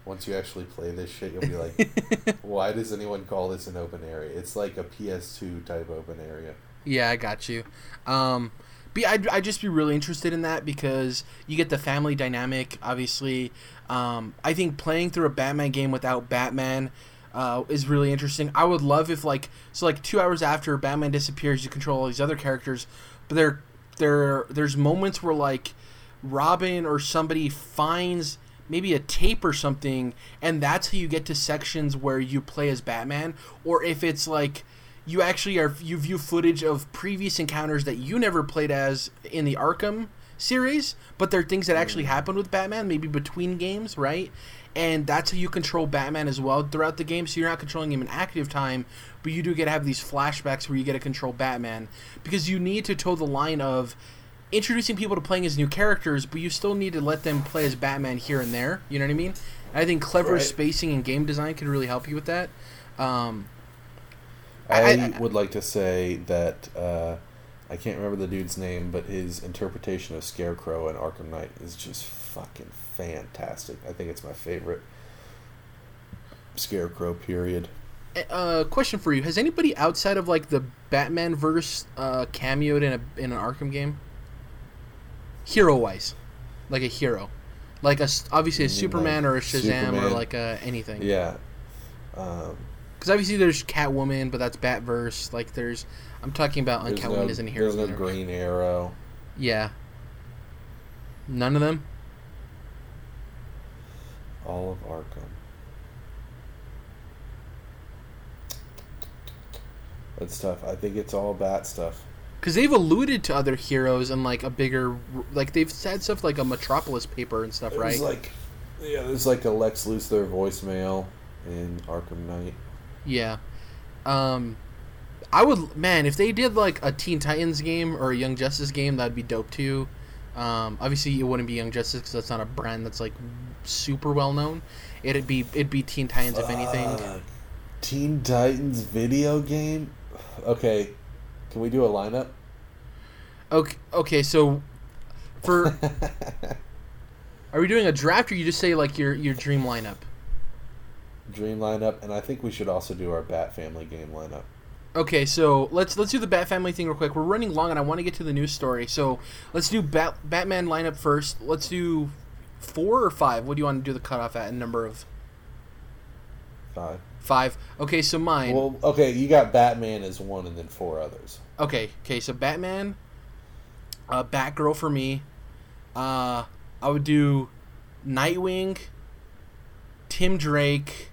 Once you actually play this shit, you'll be like, "Why does anyone call this an open area?" It's like a PS2 type open area. Yeah, I got you. Um, I'd, I'd just be really interested in that because you get the family dynamic, obviously. Um, I think playing through a Batman game without Batman uh, is really interesting. I would love if, like, so, like, two hours after Batman disappears, you control all these other characters, but they're there there's moments where like Robin or somebody finds maybe a tape or something and that's how you get to sections where you play as Batman or if it's like you actually are you view footage of previous encounters that you never played as in the Arkham series, but they're things that actually happened with Batman, maybe between games, right? And that's how you control Batman as well throughout the game. So you're not controlling him in active time, but you do get to have these flashbacks where you get to control Batman because you need to toe the line of introducing people to playing as new characters, but you still need to let them play as Batman here and there. You know what I mean? And I think clever Right. spacing and game design can really help you with that. Um, I, I- would like to say that uh, I can't remember the dude's name, but his interpretation of Scarecrow and Arkham Knight is just fucking fantastic. I think it's my favorite Scarecrow. Period. uh, question for you: Has anybody outside of like the Batman verse uh, cameoed in a in an Arkham game? Hero wise, like a hero, like a obviously a Superman like or a Shazam or like a anything. Yeah. Um, Because obviously there's Catwoman, but that's Batverse. Like there's, I'm talking about there's Catwoman no, isn't here. there's no. Green Arrow. Yeah. None of them. All of Arkham. That's tough. I think it's all bat stuff. Because they've alluded to other heroes and like a bigger, like they've said stuff like a Metropolis paper and stuff, right? There's like, yeah, there's like a Lex Luthor voicemail in Arkham Knight. Yeah. Um I would man, if they did like a Teen Titans game or a Young Justice game, that'd be dope too. Um obviously it wouldn't be Young Justice cuz that's not a brand that's like super well known. It'd be it'd be Teen Titans if anything. Teen Titans video game. Okay, can we do a lineup? Okay, okay, so for are we doing a draft or you just say like your your dream lineup? Dream lineup, and I think we should also do our Bat Family game lineup. Okay, so let's let's do the Bat Family thing real quick. We're running long, and I want to get to the news story. So let's do Bat Batman lineup first. Let's do four or five. What do you want to do the cutoff at? A number of Five. five. Okay, so mine. Well, okay, you got Batman as one, and then four others. okay, okay, so Batman, uh, Batgirl for me. Uh, I would do Nightwing, Tim Drake,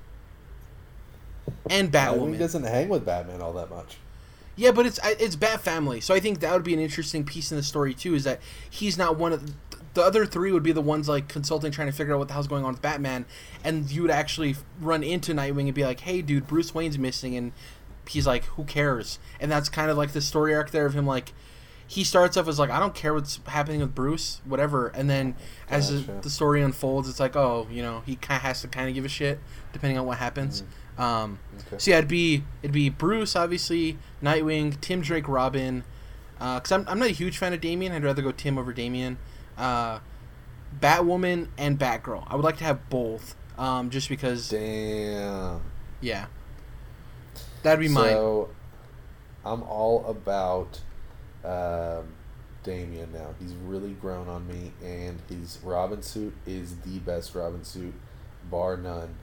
and Batwoman doesn't hang with Batman all that much. Yeah, but it's it's Bat Family, so I think that would be an interesting piece in the story too. Is that he's not one of the other three would be the ones like consulting, trying to figure out what the hell's going on with Batman, and you would actually run into Nightwing and be like, "Hey, dude, Bruce Wayne's missing," and he's like, "Who cares?" And that's kind of like the story arc there of him like. He starts off as like I don't care what's happening with Bruce, whatever, and then as the, the story unfolds, it's like oh, you know, he kind of has to kind of give a shit depending on what happens. Mm-hmm. Um, Okay. so yeah, it'd be it'd be Bruce, obviously, Nightwing, Tim Drake, Robin. Because I'm, I'm not a huge fan of Damian. I'd rather go Tim over Damian. Uh, Batwoman and Batgirl. I would like to have both. Um, just because, Damn. yeah, that'd be mine. So, I'm all about um, Damian now. He's really grown on me, and his Robin suit is the best Robin suit, bar none,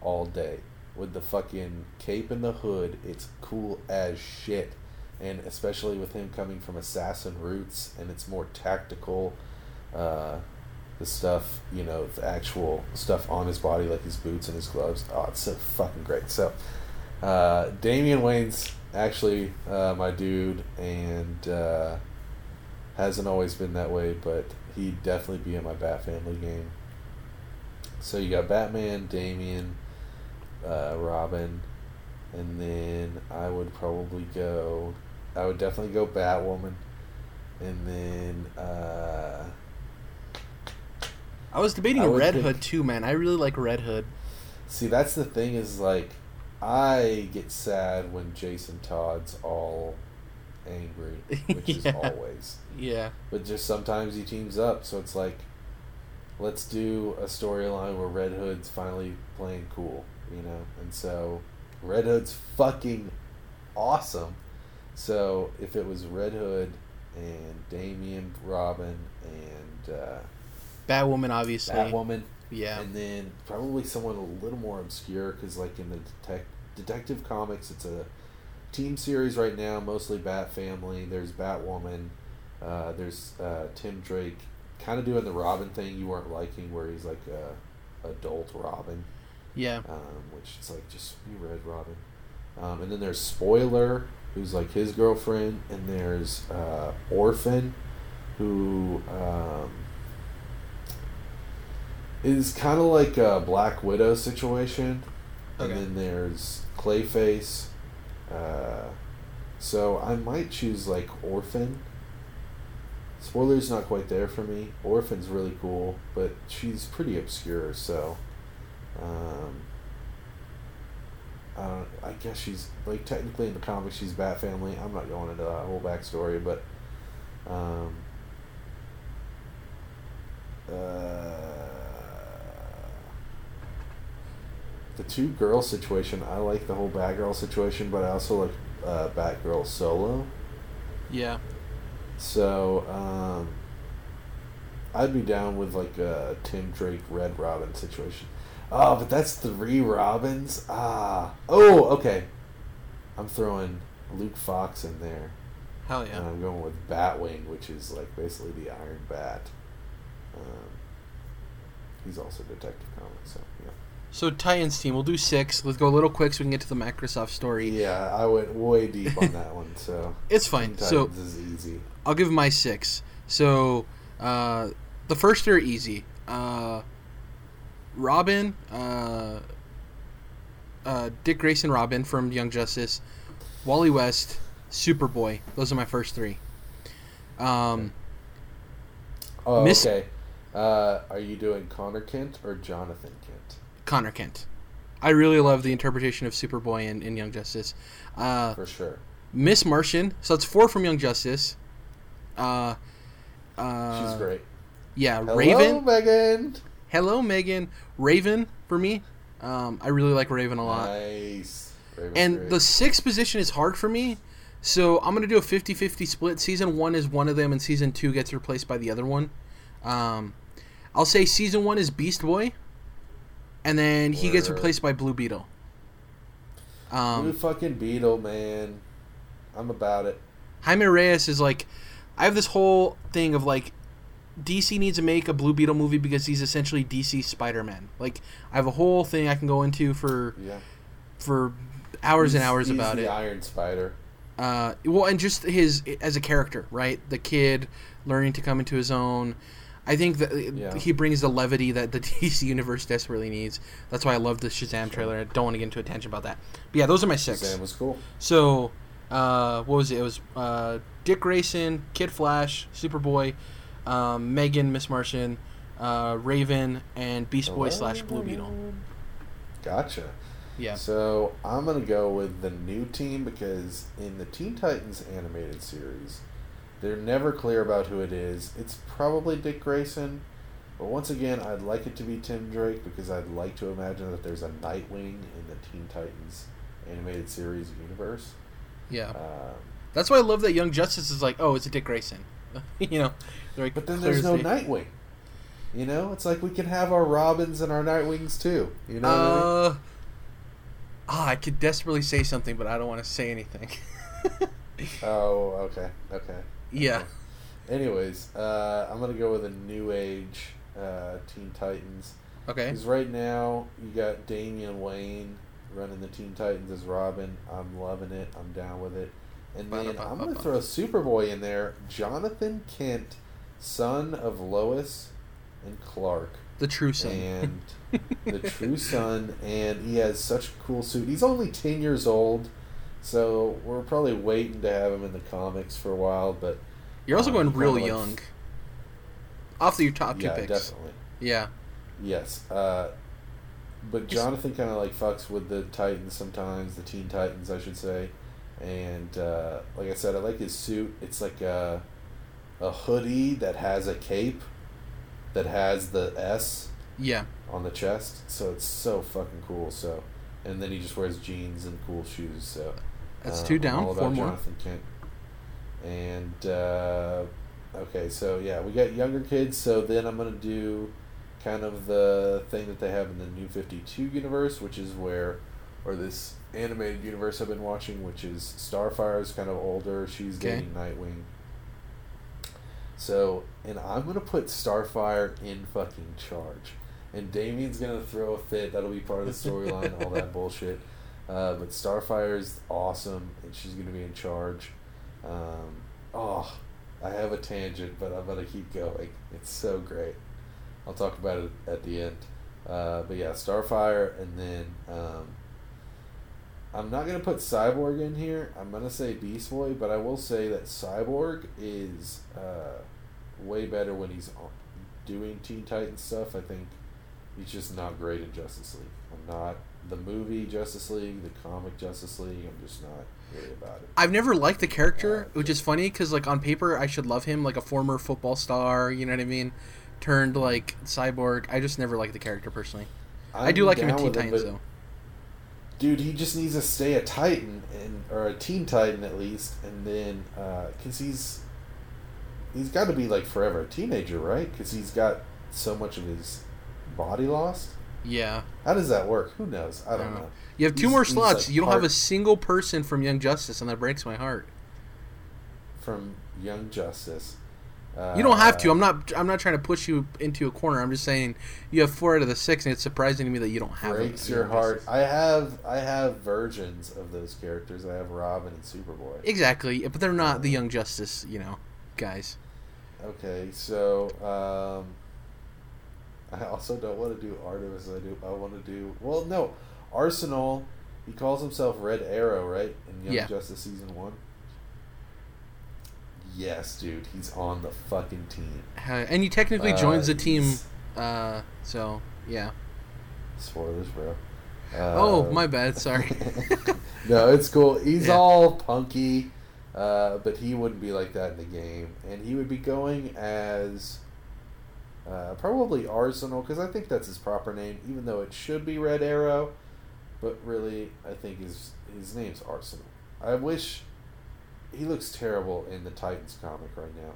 all day. With the fucking cape and the hood, it's cool as shit. And especially with him coming from assassin roots, and it's more tactical. Uh, the stuff, you know, the actual stuff on his body, like his boots and his gloves. Oh, it's so fucking great. So, uh, Damian Wayne's actually uh, my dude, and uh, hasn't always been that way, but he'd definitely be in my Bat Family game. So you got Batman, Damian, uh, Robin, and then I would probably go. I would definitely go Batwoman, and then uh, I was debating I Red think- Hood too, man. I really like Red Hood. see that's the thing is like I get sad when Jason Todd's all angry, which is always. Yeah, But just sometimes he teams up, so it's like, let's do a storyline where Red Hood's finally playing cool, you know? And so Red Hood's fucking awesome. So if it was Red Hood and Damian, Robin, and uh, Batwoman, obviously. Batwoman, Yeah, and then probably someone a little more obscure because, like in the detec- detective comics, it's a team series right now, mostly Bat Family. There's Batwoman, Uh, there's uh, Tim Drake kind of doing the Robin thing you weren't liking, where he's like a adult Robin, Yeah. um, which is like just you read Robin. Um, and then there's Spoiler, who's like his girlfriend, and there's uh, Orphan, who um, is kind of like a Black Widow situation. Okay. And then there's Clayface. Uh, so I might choose like Orphan. Spoiler's not quite there for me. Orphan's really cool, but she's pretty obscure, so um, I don't. I guess she's like technically in the comics she's Bat Family. I'm not going into that whole backstory, but um, uh, the two girl situation. I like the whole Batgirl situation, but I also like uh, Batgirl solo. Yeah. So um, I'd be down with like a Tim Drake Red Robin situation. Oh, but that's three Robins. Ah. Oh, okay. I'm throwing Luke Fox in there, Hell yeah. and. I'm going with Batwing, which is like basically the Iron Bat. Um, he's also Detective Comics, so yeah. So Titans team, we'll do six. Let's go a little quick so we can get to the Microsoft story. Yeah, I went way deep on that one, so It's fine. Teen So Titans is easy. I'll give my six. So uh, the first three are easy. Uh, Robin, uh, uh, Dick Grayson, Robin from Young Justice, Wally West, Superboy. Those are my first three. Um, Oh, Miss- okay. Uh, are you doing Conner Kent or Jonathan Kent? Conner Kent. I really love the interpretation of Superboy in, in Young Justice. Uh, For sure. Miss Martian. So it's four from Young Justice. Uh, uh, She's great. Yeah, Hello, Raven. Megan. Hello, Megan. Raven for me. Um, I really like Raven a lot. Nice. Raven's and great. the sixth position is hard for me. So I'm going to do a 50-50 split. Season 1 is one of them and season 2 gets replaced by the other one. Um, I'll say season 1 is Beast Boy and then he gets replaced by Blue Beetle. Blue Um, fucking Beetle, man. I'm about it. Jaime Reyes is like I have this whole thing of like DC needs to make a Blue Beetle movie because he's essentially DC Spider-Man. Like I have a whole thing I can go into for Yeah. for hours and hours he's about the it. Iron Spider. Uh, well, and just his as a character, right? The kid learning to come into his own. I think that Yeah. he brings the levity that the DC universe desperately needs. That's why I love the Shazam trailer. I don't want to get into a tangent about that. But yeah, those are my six. Sam was cool. So, uh, what was it? It was uh, Dick Grayson, Kid Flash, Superboy, um, Megan, Miss Martian, uh, Raven, and Beast Boy slash Blue Beetle. Gotcha. Yeah. So I'm gonna go with the new team because in the Teen Titans animated series, they're never clear about who it is. It's probably Dick Grayson, but once again, I'd like it to be Tim Drake because I'd like to imagine that there's a Nightwing in the Teen Titans animated series universe. Yeah. Um, That's why I love that Young Justice is like, oh, it's a Dick Grayson. you know, like, but then there's no. Nightwing. You know, it's like we can have our Robins and our Nightwings too. You know what I mean? Uh, ah, I could desperately say something, but I don't want to say anything. Oh, okay, okay. yeah. Anyways, uh, I'm gonna go with a new age uh, Teen Titans. Okay. Because right now you got Damian Wayne running the Teen Titans as Robin. I'm loving it. I'm down with it. And then I'm gonna throw Superboy in there. Jonathan Kent, son of Lois and Clark, The true son. and the true son. And he has such a cool suit. He's only ten years old, so we're probably waiting to have him in the comics for a while. But You're also um, going real like- young. Off the your top two yeah, picks. definitely. Yeah. Yes, uh, but Jonathan kind of like fucks with the Titans sometimes, the Teen Titans, I should say. And uh, like I said, I like his suit. It's like a, a hoodie that has a cape that has the S Yeah. on the chest, so it's so fucking cool. So, and then he just wears jeans and cool shoes. So That's uh, two down. all Four more. Jonathan Kent. And uh, okay, so yeah, we got younger kids. So then I'm gonna do kind of the thing that they have in the New Fifty Two universe, which is where, or this animated universe I've been watching, which is Starfire's kind of older. She's Okay. dating Nightwing. So, and I'm gonna put Starfire in fucking charge, and Damian's gonna throw a fit. That'll be part of the storyline, all that bullshit. Uh, but Starfire's awesome, and she's gonna be in charge. Um, oh, I have a tangent, but I'm gonna keep going. It's so great. I'll talk about it at the end. Uh, but yeah, Starfire, and then um, I'm not gonna put Cyborg in here. I'm gonna say Beast Boy, but I will say that Cyborg is uh, way better when he's doing Teen Titans stuff. I think he's just not great in Justice League. I'm not the movie Justice League, the comic Justice League. I'm just not really about it. I've never liked the character, which is funny because like on paper I should love him, like a former football star. You know what I mean? Turned like cyborg. I just never liked the character personally. i do I'm like him in Teen Titans but- though. Dude, he just needs to stay a Titan and or a Teen Titan at least, and then uh, because he's he's got to be like forever a teenager, right? Because he's got so much of his body lost. Yeah. How does that work? Who knows? I don't don't know. know. You have two He's- more slots. like, you don't have a single person from Young Justice, and that breaks my heart. From Young Justice. Uh, You don't have to. I'm not. I'm not trying to push you into a corner. I'm just saying you have four out of the six, and it's surprising to me that you don't have. breaks your heart. I have I have versions of those characters. I have Robin and Superboy. Exactly, but they're not the Young Justice, you know, guys. Okay, so um, I also don't want to do Artemis. I do. I want to do. Well, no, Arsenal. He calls himself Red Arrow, right? In Young Yeah. Justice season one. Yes, dude, he's on the fucking team. And he technically Uh, joins the team. Uh, so yeah. Spoilers, bro. oh, Uh, my bad. Sorry. no, it's cool. He's Yeah. all punky, uh, but he wouldn't be like that in the game, and he would be going as uh, probably Arsenal because I think that's his proper name, even though it should be Red Arrow, but really I think his his name's Arsenal. I wish he looks terrible in the Titans comic right now.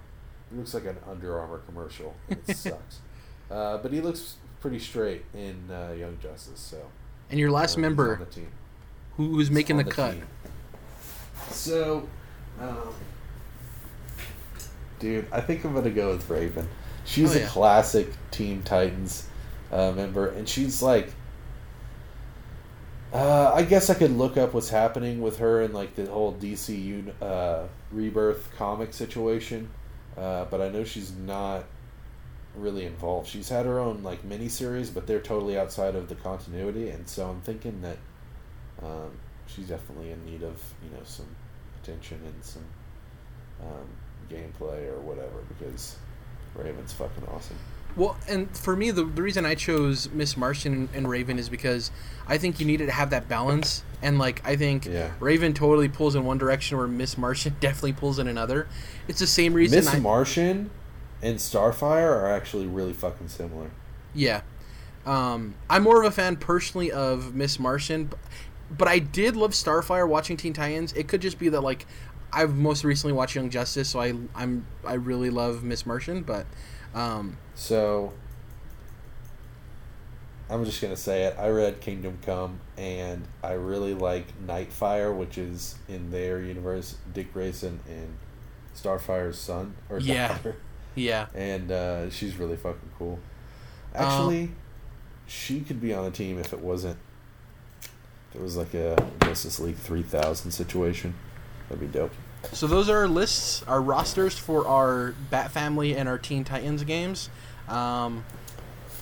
He looks like an Under Armour commercial. It sucks. Uh, but he looks pretty straight in uh, Young Justice. So and your last uh, member, the team. who, who's making the, on cut? team. So, um, dude, I think I'm gonna go with Raven. She's Oh, a classic Teen Titans uh, member, and she's like, uh, I guess I could look up what's happening with her in like the whole DCU uh, rebirth comic situation, uh, but I know she's not really involved. She's had her own like miniseries, but they're totally outside of the continuity, and so I'm thinking that um, she's definitely in need of you know some attention and some um, gameplay or whatever because Raven's fucking awesome. Well, and for me, the, the reason I chose Miss Martian and, and Raven is because I think you needed to have that balance, and like I think Yeah. Raven totally pulls in one direction, where Miss Martian definitely pulls in another. It's the same reason. Miss I, Martian and Starfire are actually really fucking similar. Yeah. Um, I'm more of a fan personally of Miss Martian, but I did love Starfire watching Teen Titans. It could just be that like I've most recently watched Young Justice, so I I'm I really love Miss Martian, but um, So I'm just gonna say it. I read Kingdom Come, and I really like Nightfire, which is in their universe, Dick Grayson and Starfire's son or Yeah. daughter, yeah, and uh, she's really fucking cool. Um, Actually, she could be on the team if it wasn't. If it was like a Justice League three thousand situation, that'd be dope. So those are our lists, our rosters for our Bat Family and our Teen Titans games. Um,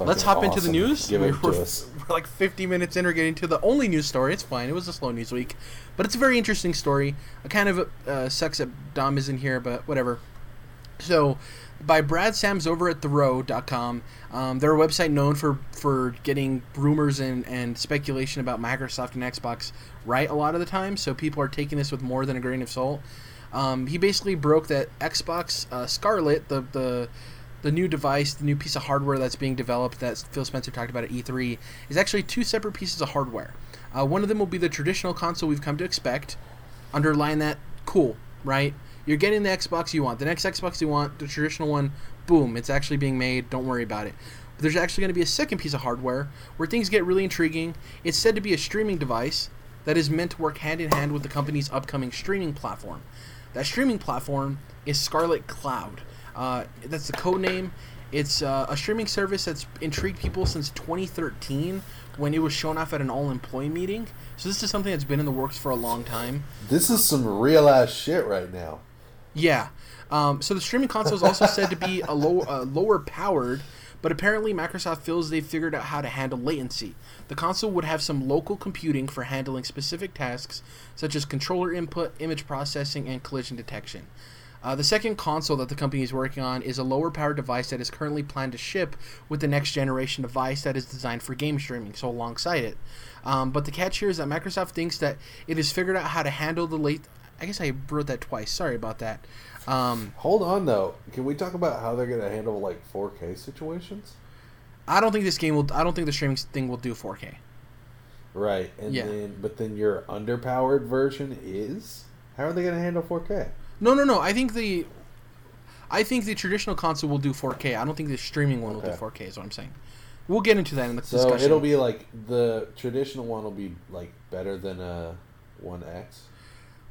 let's hop into the news. Give we're, it to we're- us. we're like 50 minutes in. We're getting to the only news story. It's fine. It was a slow news week, but it's a very interesting story. It kind of uh, sucks that Dom isn't here, but whatever. So, by Brad Sams over at Thurrott.com. Um, they're a website known for, for getting rumors and, and speculation about Microsoft and Xbox right a lot of the time, so people are taking this with more than a grain of salt. Um, he basically broke that Xbox uh, Scarlett, the, the the new device, the new piece of hardware that's being developed that Phil Spencer talked about at E3, is actually two separate pieces of hardware. Uh, one of them will be the traditional console we've come to expect. Underline that, cool, right? You're getting the Xbox you want. The next Xbox you want, the traditional one, boom, it's actually being made. Don't worry about it. But there's actually going to be a second piece of hardware where things get really intriguing. It's said to be a streaming device that is meant to work hand in hand with the company's upcoming streaming platform. That streaming platform is Scarlett Cloud. Uh, that's the code name. It's uh, a streaming service that's intrigued people since 2013 when it was shown off at an all employee meeting. So this is something that's been in the works for a long time. This is some real ass shit right now. Yeah. Um, so the streaming console is also said to be a low, uh, lower powered, but apparently Microsoft feels they've figured out how to handle latency. The console would have some local computing for handling specific tasks such as controller input, image processing, and collision detection. Uh, the second console that the company is working on is a lower powered device that is currently planned to ship with the next generation device that is designed for game streaming, so alongside it. Um, but the catch here is that Microsoft thinks that it has figured out how to handle the late. I guess I wrote that twice. Sorry about that. Um, Hold on though. Can we talk about how they're gonna handle like 4K situations? I don't think this game will. I don't think the streaming thing will do 4K. Right, and Yeah. then but then your underpowered version is how are they gonna handle 4K? No, no, no. I think the. I think the traditional console will do 4K. I don't think the streaming one will do 4K. Is what I'm saying. We'll get into that in the So discussion. it'll be like the traditional one will be like better than a One X.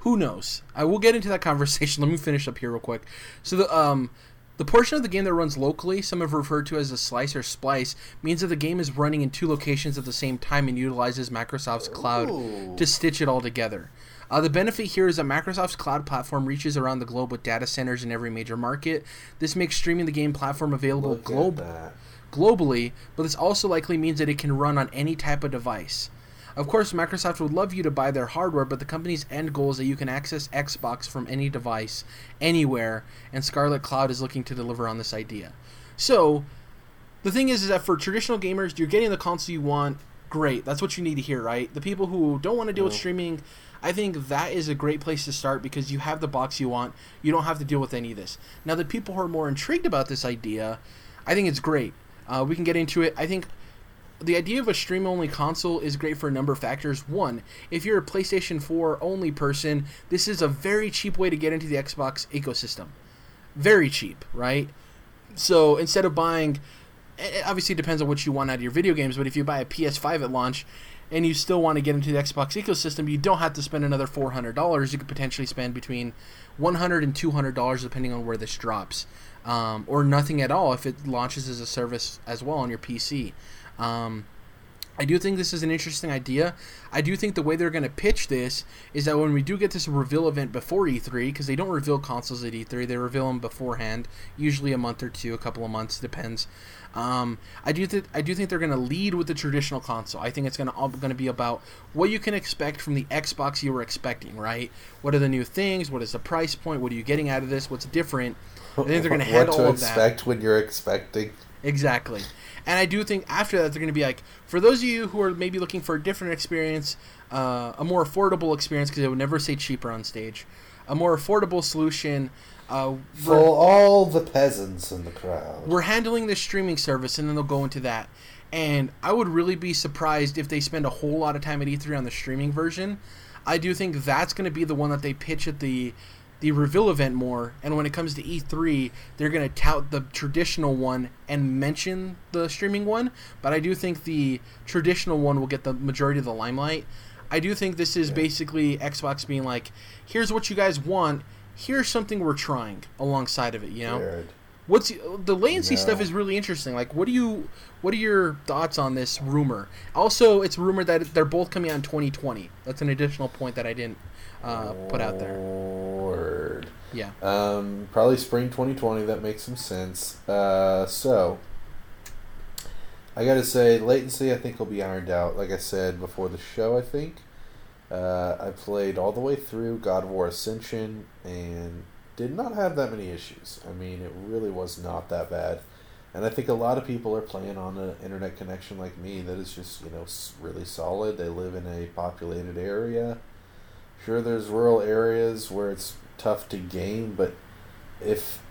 Who knows? I will get into that conversation. Let me finish up here real quick. So the um the portion of the game that runs locally, some have referred to as a slice or splice, means that the game is running in two locations at the same time and utilizes Microsoft's cloud Ooh. to stitch it all together. Uh, the benefit here is that Microsoft's cloud platform reaches around the globe with data centers in every major market. This makes streaming the game platform available Look globe- at that. globally, but this also likely means that it can run on any type of device. Of course, Microsoft would love you to buy their hardware, but the company's end goal is that you can access Xbox from any device, anywhere, and Scarlett Cloud is looking to deliver on this idea. So, the thing is, is that for traditional gamers, you're getting the console you want. Great, that's what you need to hear, right? The people who don't want to deal with streaming, I think that is a great place to start because you have the box you want. You don't have to deal with any of this. Now, the people who are more intrigued about this idea, I think it's great. Uh, we can get into it. I think the idea of a stream only console is great for a number of factors. One, if you're a PlayStation 4 only person, this is a very cheap way to get into the Xbox ecosystem. Very cheap, right? So instead of buying, it obviously depends on what you want out of your video games, but if you buy a PS5 at launch and you still want to get into the Xbox ecosystem, you don't have to spend another $400. You could potentially spend between $100 and $200 depending on where this drops. Um, or nothing at all if it launches as a service as well on your PC. Um, I do think this is an interesting idea. I do think the way they're going to pitch this is that when we do get this reveal event before E3, because they don't reveal consoles at E3, they reveal them beforehand, usually a month or two, a couple of months, depends. Um, I do think I do think they're going to lead with the traditional console. I think it's going to all going to be about what you can expect from the Xbox you were expecting, right? What are the new things? What is the price point? What are you getting out of this? What's different? I think they're going to handle all of that. What to expect when you're expecting. Exactly. And I do think after that, they're going to be like, for those of you who are maybe looking for a different experience, uh, a more affordable experience, because I would never say cheaper on stage, a more affordable solution. Uh, For all the peasants in the crowd. we're handling the streaming service, and then they'll go into that. And I would really be surprised if they spend a whole lot of time at E3 on the streaming version. I do think that's going to be the one that they pitch at the the reveal event more. And when it comes to E3, they're going to tout the traditional one and mention the streaming one. But I do think the traditional one will get the majority of the limelight. I do think this is Yeah. basically Xbox being like, here's what you guys want. Here's something we're trying alongside of it, you know? What's the latency No. stuff is really interesting. Like, what do you, what are your thoughts on this rumor? Also, it's rumored that they're both coming out in 2020. That's an additional point that I didn't uh, put out there. Word. Yeah. Um, probably spring 2020. That makes some sense. Uh, so, I gotta say, latency. I think will be ironed out. Like I said before the show, I think uh, I played all the way through God of War Ascension and did not have that many issues. I mean, it really was not that bad. And I think a lot of people are playing on an internet connection like me that is just you know really solid. They live in a populated area. Sure, there's rural areas where it's tough to game, but if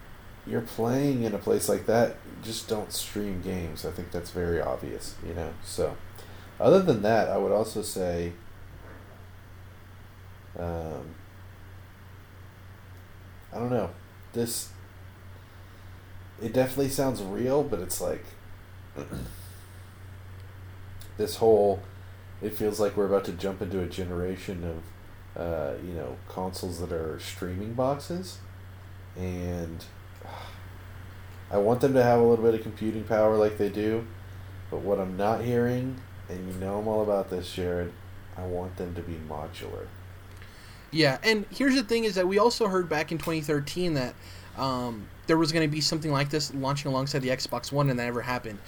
you're playing in a place like that, just don't stream games. I think that's very obvious, you know. So, other than that, I would also say, um, I don't know, this. It definitely sounds real, but it's like this whole. It feels like we're about to jump into a generation of uh, you know, consoles that are streaming boxes, and I want them to have a little bit of computing power like they do, but what I'm not hearing, and you know I'm all about this, Jared, I want them to be modular. Yeah, and here's the thing: is that we also heard back in 2013 that um, there was going to be something like this launching alongside the Xbox One, and that never happened.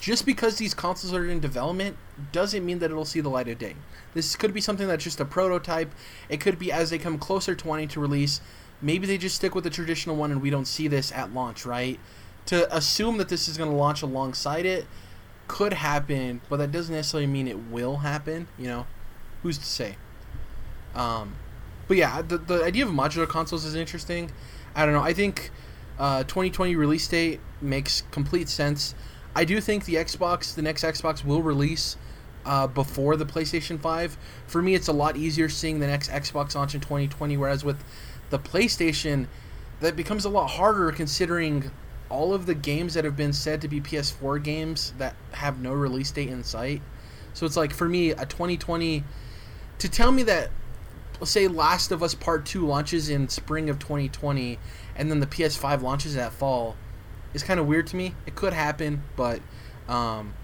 Just because these consoles are in development doesn't mean that it'll see the light of day. This could be something that's just a prototype. It could be as they come closer to wanting to release, maybe they just stick with the traditional one and we don't see this at launch, right? To assume that this is going to launch alongside it could happen, but that doesn't necessarily mean it will happen, you know? Who's to say? Um, but yeah, the, the idea of modular consoles is interesting. I don't know. I think uh, 2020 release date makes complete sense. I do think the Xbox, the next Xbox, will release uh, before the PlayStation 5. For me, it's a lot easier seeing the next Xbox launch in 2020, whereas with the PlayStation, that becomes a lot harder considering all of the games that have been said to be PS4 games that have no release date in sight. So it's like for me, a 2020 to tell me that let's say Last of Us Part 2 launches in spring of 2020 and then the PS5 launches that fall is kind of weird to me. It could happen, but um,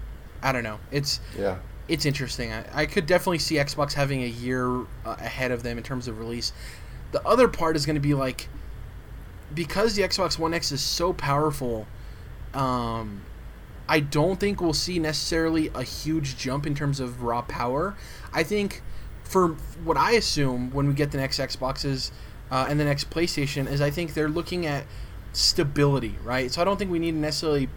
I don't know. It's yeah. It's interesting. I, I could definitely see Xbox having a year uh, ahead of them in terms of release. The other part is going to be like because the Xbox One X is so powerful, um, I don't think we'll see necessarily a huge jump in terms of raw power. I think for what I assume when we get the next Xboxes uh, and the next PlayStation is I think they're looking at stability, right? So I don't think we need to necessarily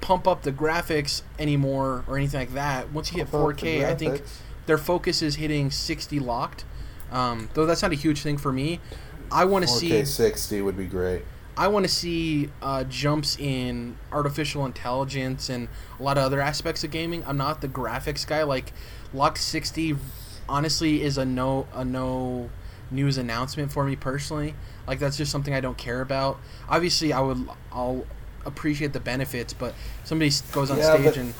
pump up the graphics anymore or anything like that. Once you hit 4K, I think their focus is hitting 60 locked. Um, though that's not a huge thing for me. I want to see 60 would be great. I want to see uh, jumps in artificial intelligence and a lot of other aspects of gaming. I'm not the graphics guy. Like Lock 60, honestly, is a no a no news announcement for me personally. Like that's just something I don't care about. Obviously, I would I'll appreciate the benefits, but somebody goes on yeah, stage and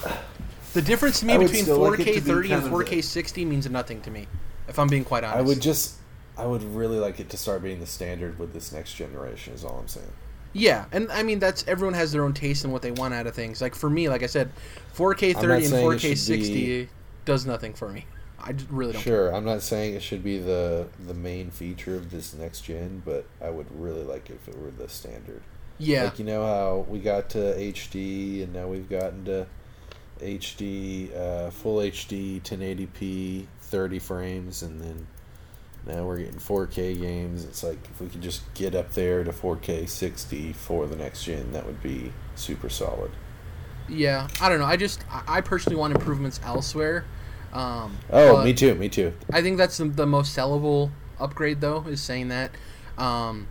the difference to me between 4K like 30 and 4K 60 means nothing to me. If I'm being quite honest, I would just I would really like it to start being the standard with this next generation. Is all I'm saying. Yeah, and I mean that's everyone has their own taste and what they want out of things. Like for me, like I said, 4K 30 and 4K 60 be... does nothing for me. I really don't. Sure, care. I'm not saying it should be the the main feature of this next gen, but I would really like it if it were the standard. Yeah. Like you know how we got to HD and now we've gotten to HD, uh, full HD, 1080p, 30 frames, and then now we're getting 4K games. It's like if we could just get up there to 4K 60 for the next gen, that would be super solid. Yeah, I don't know. I just I personally want improvements elsewhere. Um, oh, me too. Me too. I think that's the, the most sellable upgrade though. Is saying that. Um,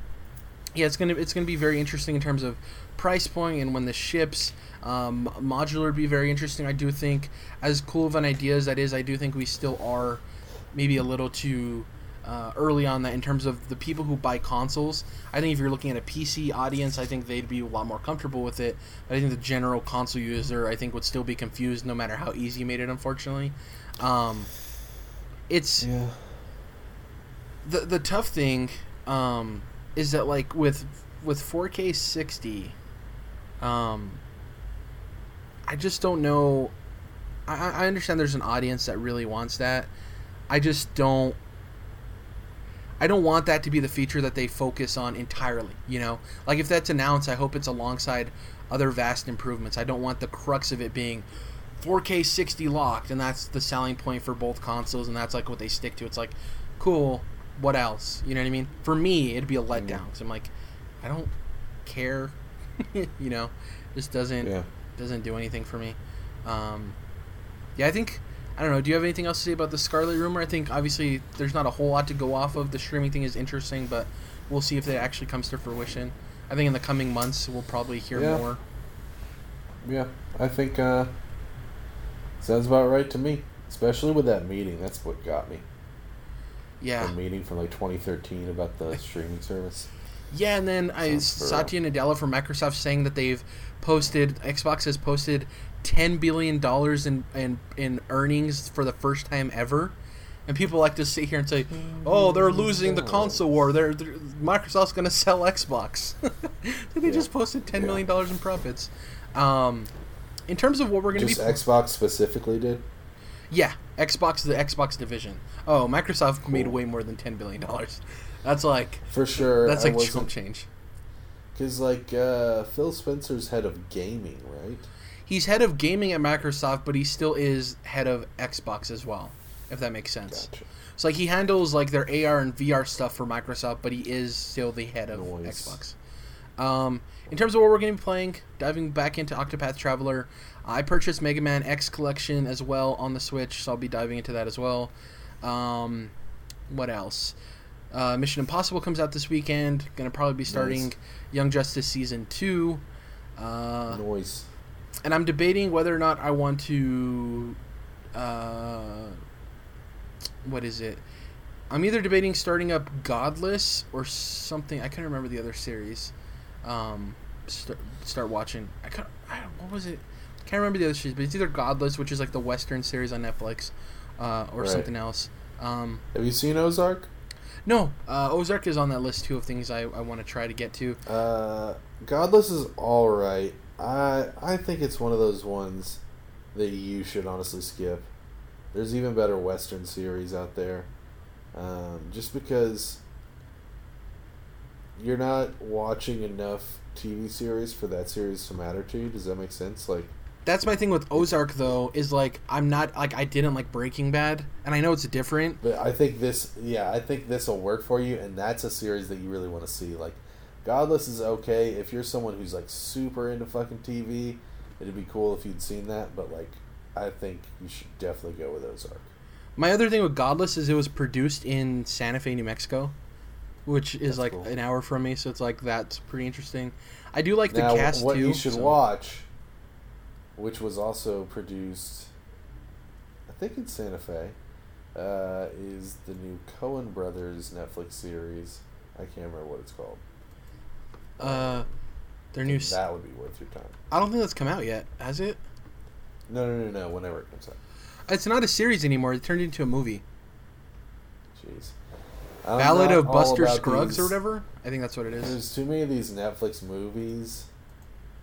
yeah, it's gonna it's gonna be very interesting in terms of price point and when the ships. Um, modular would be very interesting. I do think, as cool of an idea as that is, I do think we still are maybe a little too uh, early on that in terms of the people who buy consoles. I think if you're looking at a PC audience, I think they'd be a lot more comfortable with it. But I think the general console user, I think, would still be confused no matter how easy you made it. Unfortunately, um, it's yeah. the the tough thing um, is that like with with 4K 60, um, I just don't know. I, I understand there's an audience that really wants that. I just don't. I don't want that to be the feature that they focus on entirely. You know, like if that's announced, I hope it's alongside other vast improvements. I don't want the crux of it being 4K 60 locked, and that's the selling point for both consoles, and that's like what they stick to. It's like, cool. What else? You know what I mean? For me, it'd be a letdown because I'm like, I don't care. you know, just doesn't yeah. doesn't do anything for me. Um, yeah, I think I don't know. Do you have anything else to say about the Scarlett rumor? I think obviously there's not a whole lot to go off of. The streaming thing is interesting, but we'll see if it actually comes to fruition. I think in the coming months we'll probably hear yeah. more. Yeah, I think uh, sounds about right to me. Especially with that meeting, that's what got me. Yeah. The meeting from like 2013 about the streaming service. Yeah, and then I Satya Nadella from Microsoft saying that they've posted Xbox has posted ten billion dollars in, in in earnings for the first time ever, And people like to sit here and say, "Oh, they're losing the console war. They're, they're Microsoft's going to sell Xbox." they Yeah. just posted ten Yeah. million dollars in profits. Um, in terms of what we're going to Just be, Xbox specifically did. yeah, Xbox the Xbox division. Oh, Microsoft made way more than ten billion dollars. That's like For sure. that's like chump change. Because like uh, Phil Spencer's head of gaming, right? He's head of gaming at Microsoft, but he still is head of Xbox as well, if that makes sense. Gotcha. So like he handles like their AR and VR stuff for Microsoft, but he is still the head of. Xbox. Um, in terms of what we're going to be playing, diving back into Octopath Traveler, I purchased Mega Man X Collection as well on the Switch, so I'll be diving into that as well. Um, what else? Uh, Mission Impossible comes out this weekend. Going to probably be starting Nice. Young Justice season two. Uh, Noise. and I'm debating whether or not I want to. Uh, what is it? I'm either debating starting up Godless or something. I can't remember the other series. Um, start, start watching. I can't. I, what was it? Can't remember the other series, but it's either Godless, which is like the Western series on Netflix, uh, or Right. something else. Um, Have you seen Ozark? no, uh, Ozark is on that list too of things I, I want to try to get to. Uh, Godless is all right. I I think it's one of those ones that you should honestly skip. There's even better Western series out there. Um, just because you're not watching enough TV series for that series to matter to you. Does that make sense? Like, That's my thing with Ozark though, is like I'm not like I didn't like Breaking Bad, and I know it's different. but I think this, yeah, I think this will work for you, and that's a series that you really want to see. Like, Godless is okay if you're someone who's like super into fucking TV. It'd be cool if you'd seen that, but like, I think you should definitely go with Ozark. My other thing with Godless is it was produced in Santa Fe, New Mexico, which is That's like cool. an hour from me, so it's like that's pretty interesting. I do like the now, cast what too. you should so- watch, which was also produced, I think in Santa Fe, uh, is the new Coen Brothers Netflix series. I can't remember what it's called. Uh, their new. That would be worth your time. I don't think that's come out yet, has it? No, no, no, no. Whenever it comes out. It's not a series anymore. It turned into a movie. Jeez. I'm Ballad of Buster Scruggs or whatever. I think that's what it is. There's too many of these Netflix movies.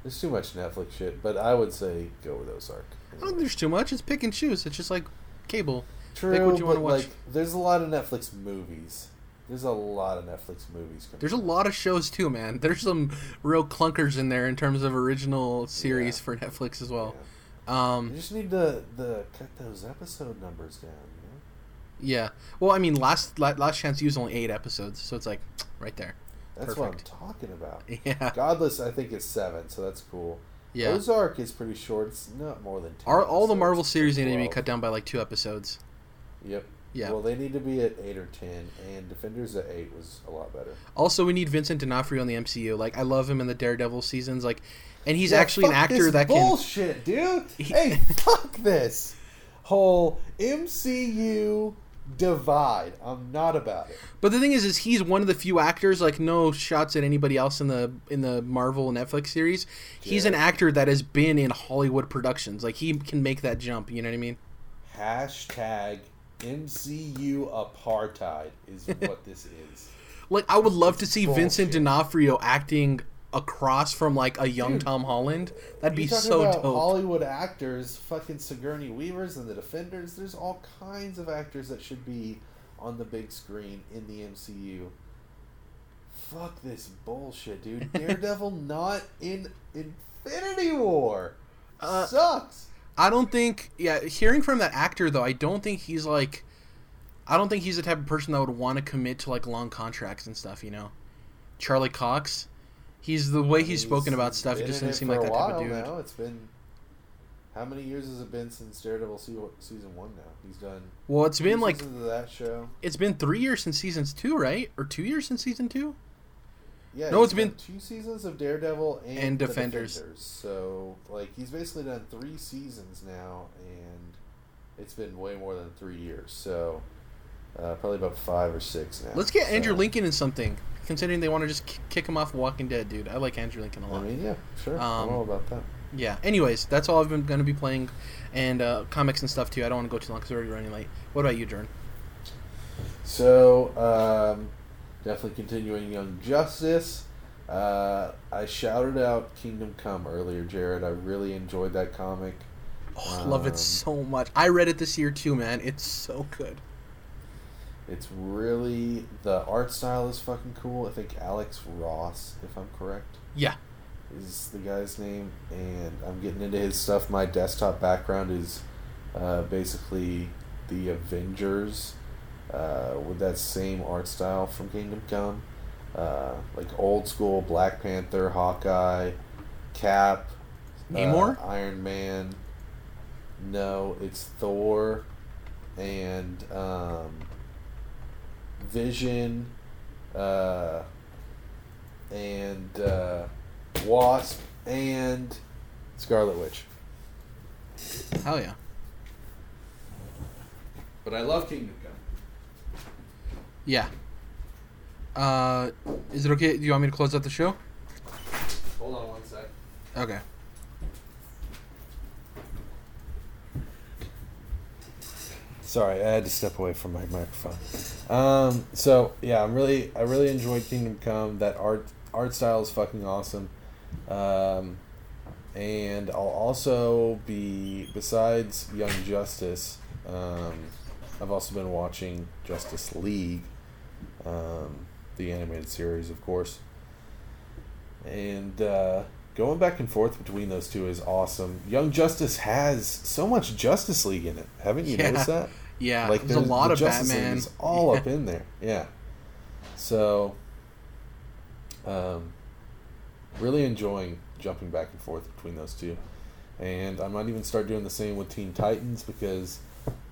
There's too much Netflix shit, but I would say go with Ozark. I don't think there's too much. It's pick and choose. It's just like cable. True, pick what you wanna watch. like, there's a lot of Netflix movies. There's a lot of Netflix movies. There's a lot of shows too, man. There's some real clunkers in there in terms of original series Yeah. for Netflix as well. Yeah. Um, You just need to the cut those episode numbers down. Yeah. Well, I mean, last La- Last Chance U's only eight episodes, so it's like right there. that's Perfect. what I'm talking about. Yeah. Godless, I think is seven, so that's cool. Yeah. Ozark is pretty short. It's not more than. 10 Are all the. Marvel series need to be cut down by like two episodes? Yep. Yeah. Well, they need to be at eight or ten, and Defenders at eight was a lot better. Also, we need Vincent D'Onofrio in the MCU. Like, I love him in the Daredevil seasons. Like, and he's Yeah, actually an actor that can. bullshit, dude. hey, fuck this whole MCU divide. I'm not about it. But the thing is, is he's one of the few actors. Like, no shots at anybody else in the in the Marvel Netflix series. He's an actor that has been in Hollywood productions. Like, he can make that jump. You know what I mean? Hashtag MCU apartheid is what this is. Like, I would love to see Vincent bullshit. D'Onofrio acting across from like a young Dude, Tom Holland. That'd be so about dope. Hollywood actors, fucking Sigourney Weavers and the Defenders. There's all kinds of actors that should be on the big screen in the MCU. Fuck this bullshit, dude. Daredevil not in Infinity War. Uh, Sucks. I don't think. Yeah, hearing from that actor though, I don't think he's like. I don't think he's the type of person that would want to commit to like long contracts and stuff. You know, Charlie Cox. He's the way he's spoken about stuff. It just doesn't seem like that type of dude. Now. It's been how many years has it been since Daredevil season one? Now he's done. Well, it's been like that show. it's been three years since seasons two, right? Or two years since season two? Yeah, No, it's been- two seasons of Daredevil and, And the Defenders. So like he's basically done three seasons now, and it's been way more than three years. So uh, probably about five or six now. Let's get Andrew Lincoln in something. Considering they want to just k- kick him off Walking Dead, dude. I like Andrew Lincoln a lot. mean, yeah, sure. I'm Um, all about that. Yeah. Anyways, that's all I've been going to be playing, and uh, comics and stuff too. I don't want to go too long because we're already running late. What about you, Jordan? So, um, definitely continuing Young Justice. Uh, I shouted out Kingdom Come earlier, Jared. I really enjoyed that comic. Oh, I love it Um, so much. I read it this year too, man. It's so good. It's really the art style is fucking cool. I think Alex Ross, if I'm correct, Yeah. is the guy's name, and I'm getting into his stuff. My desktop background is uh, basically the Avengers uh, with that same art style from Kingdom Come, uh, like old school Black Panther, Hawkeye, Cap, Namor? uh, Iron Man. No, it's Thor, and um, Vision, uh, and uh, Wasp, and Scarlet Witch. Hell yeah. But I love Kingdom Come. Yeah. Uh, is it okay? Do you want me to close out the show? Hold on one sec. Okay. Sorry, I had to step away from my microphone. Um, so yeah, I'm really, I really enjoyed Kingdom Come. That art, art style is fucking awesome. Um, and I'll also be besides Young Justice. Um, I've also been watching Justice League, um, the animated series, of course. And uh, going back and forth between those two is awesome. Young Justice has so much Justice League in it. Haven't you Yeah. noticed that? Yeah. like there's a lot the of Justice League Batman. is all Yeah. up in there. Yeah. So, um, really enjoying jumping back and forth between those two, and I might even start doing the same with Teen Titans because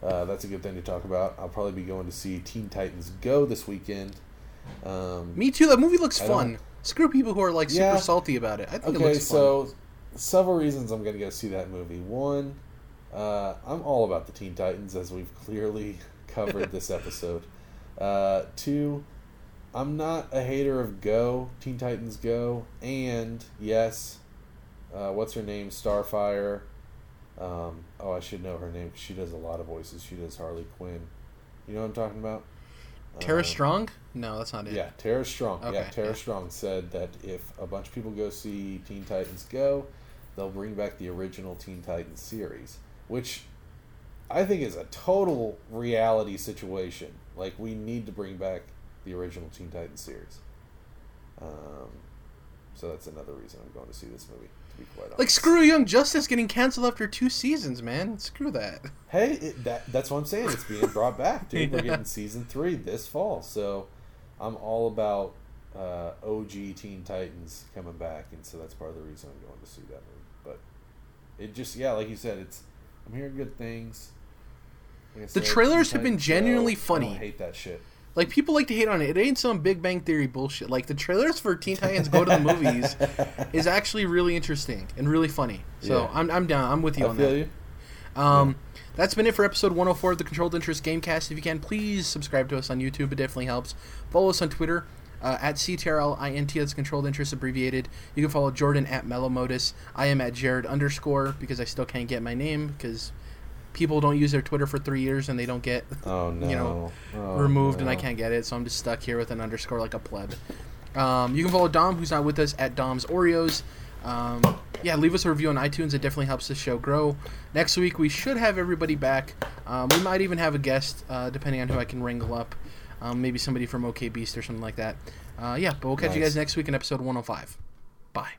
uh, that's a good thing to talk about. I'll probably be going to see Teen Titans Go this weekend. Um, Me too. That movie looks I fun. Screw people who are like super Yeah. salty about it. I think it looks fun. Okay, so several reasons I'm going to go see that movie. One, uh, I'm all about the Teen Titans, as we've clearly covered this episode. Uh, two, I'm not a hater of Go, Teen Titans Go, and yes, uh, what's her name? Starfire. Um, oh, I should know her name. She does a lot of voices. She does Harley Quinn. You know what I'm talking about? Tara Um, Strong? No, that's not it. yeah, Tara Strong. yeah, Okay, Tara yeah. Strong said that if a bunch of people go see Teen Titans Go, they'll bring back the original Teen Titans series, which I think is a total reality situation. Like we need to bring back the original Teen Titans series. Um, so that's another reason I'm going to see this movie. To be quite honest, Like screw Young Justice getting canceled after two seasons, man. Screw that. Hey, it, that that's what I'm saying. It's being brought back, dude. We're getting season three this fall, so I'm all about uh, OG Teen Titans coming back, and so that's part of the reason I'm going to see that movie. But it just, yeah, like you said, it's I'm hearing good things. Like The said, trailers have been genuinely Go, funny. I hate that shit. Like people like to hate on it. It ain't some Big Bang Theory bullshit. Like the trailers for Teen Titans Go to the Movies is actually really interesting and really funny. So Yeah. I'm, I'm down. I'm with you I on feel that. you. Um, That's been it for episode 104 of the Controlled Interest Gamecast. If you can, please subscribe to us on YouTube. It definitely helps. Follow us on Twitter uh, at CTRLINT. That's Controlled Interest abbreviated. You can follow Jordan at Mellowmodus. I am at Jared underscore because I still can't get my name because people don't use their Twitter for three years and they don't get Oh no. you know, Oh, removed and I can't get it, so I'm just stuck here with an underscore like a pleb. Um, you can follow Dom, who's not with us, at Dom's Oreos. Um, yeah, leave us a review on iTunes. It definitely helps the show grow. Next week, we should have everybody back. Um, we might even have a guest, uh, depending on who I can wrangle up. Um, maybe somebody from OK Beast or something like that. Uh, yeah, but we'll catch you guys next week in episode 105. Bye.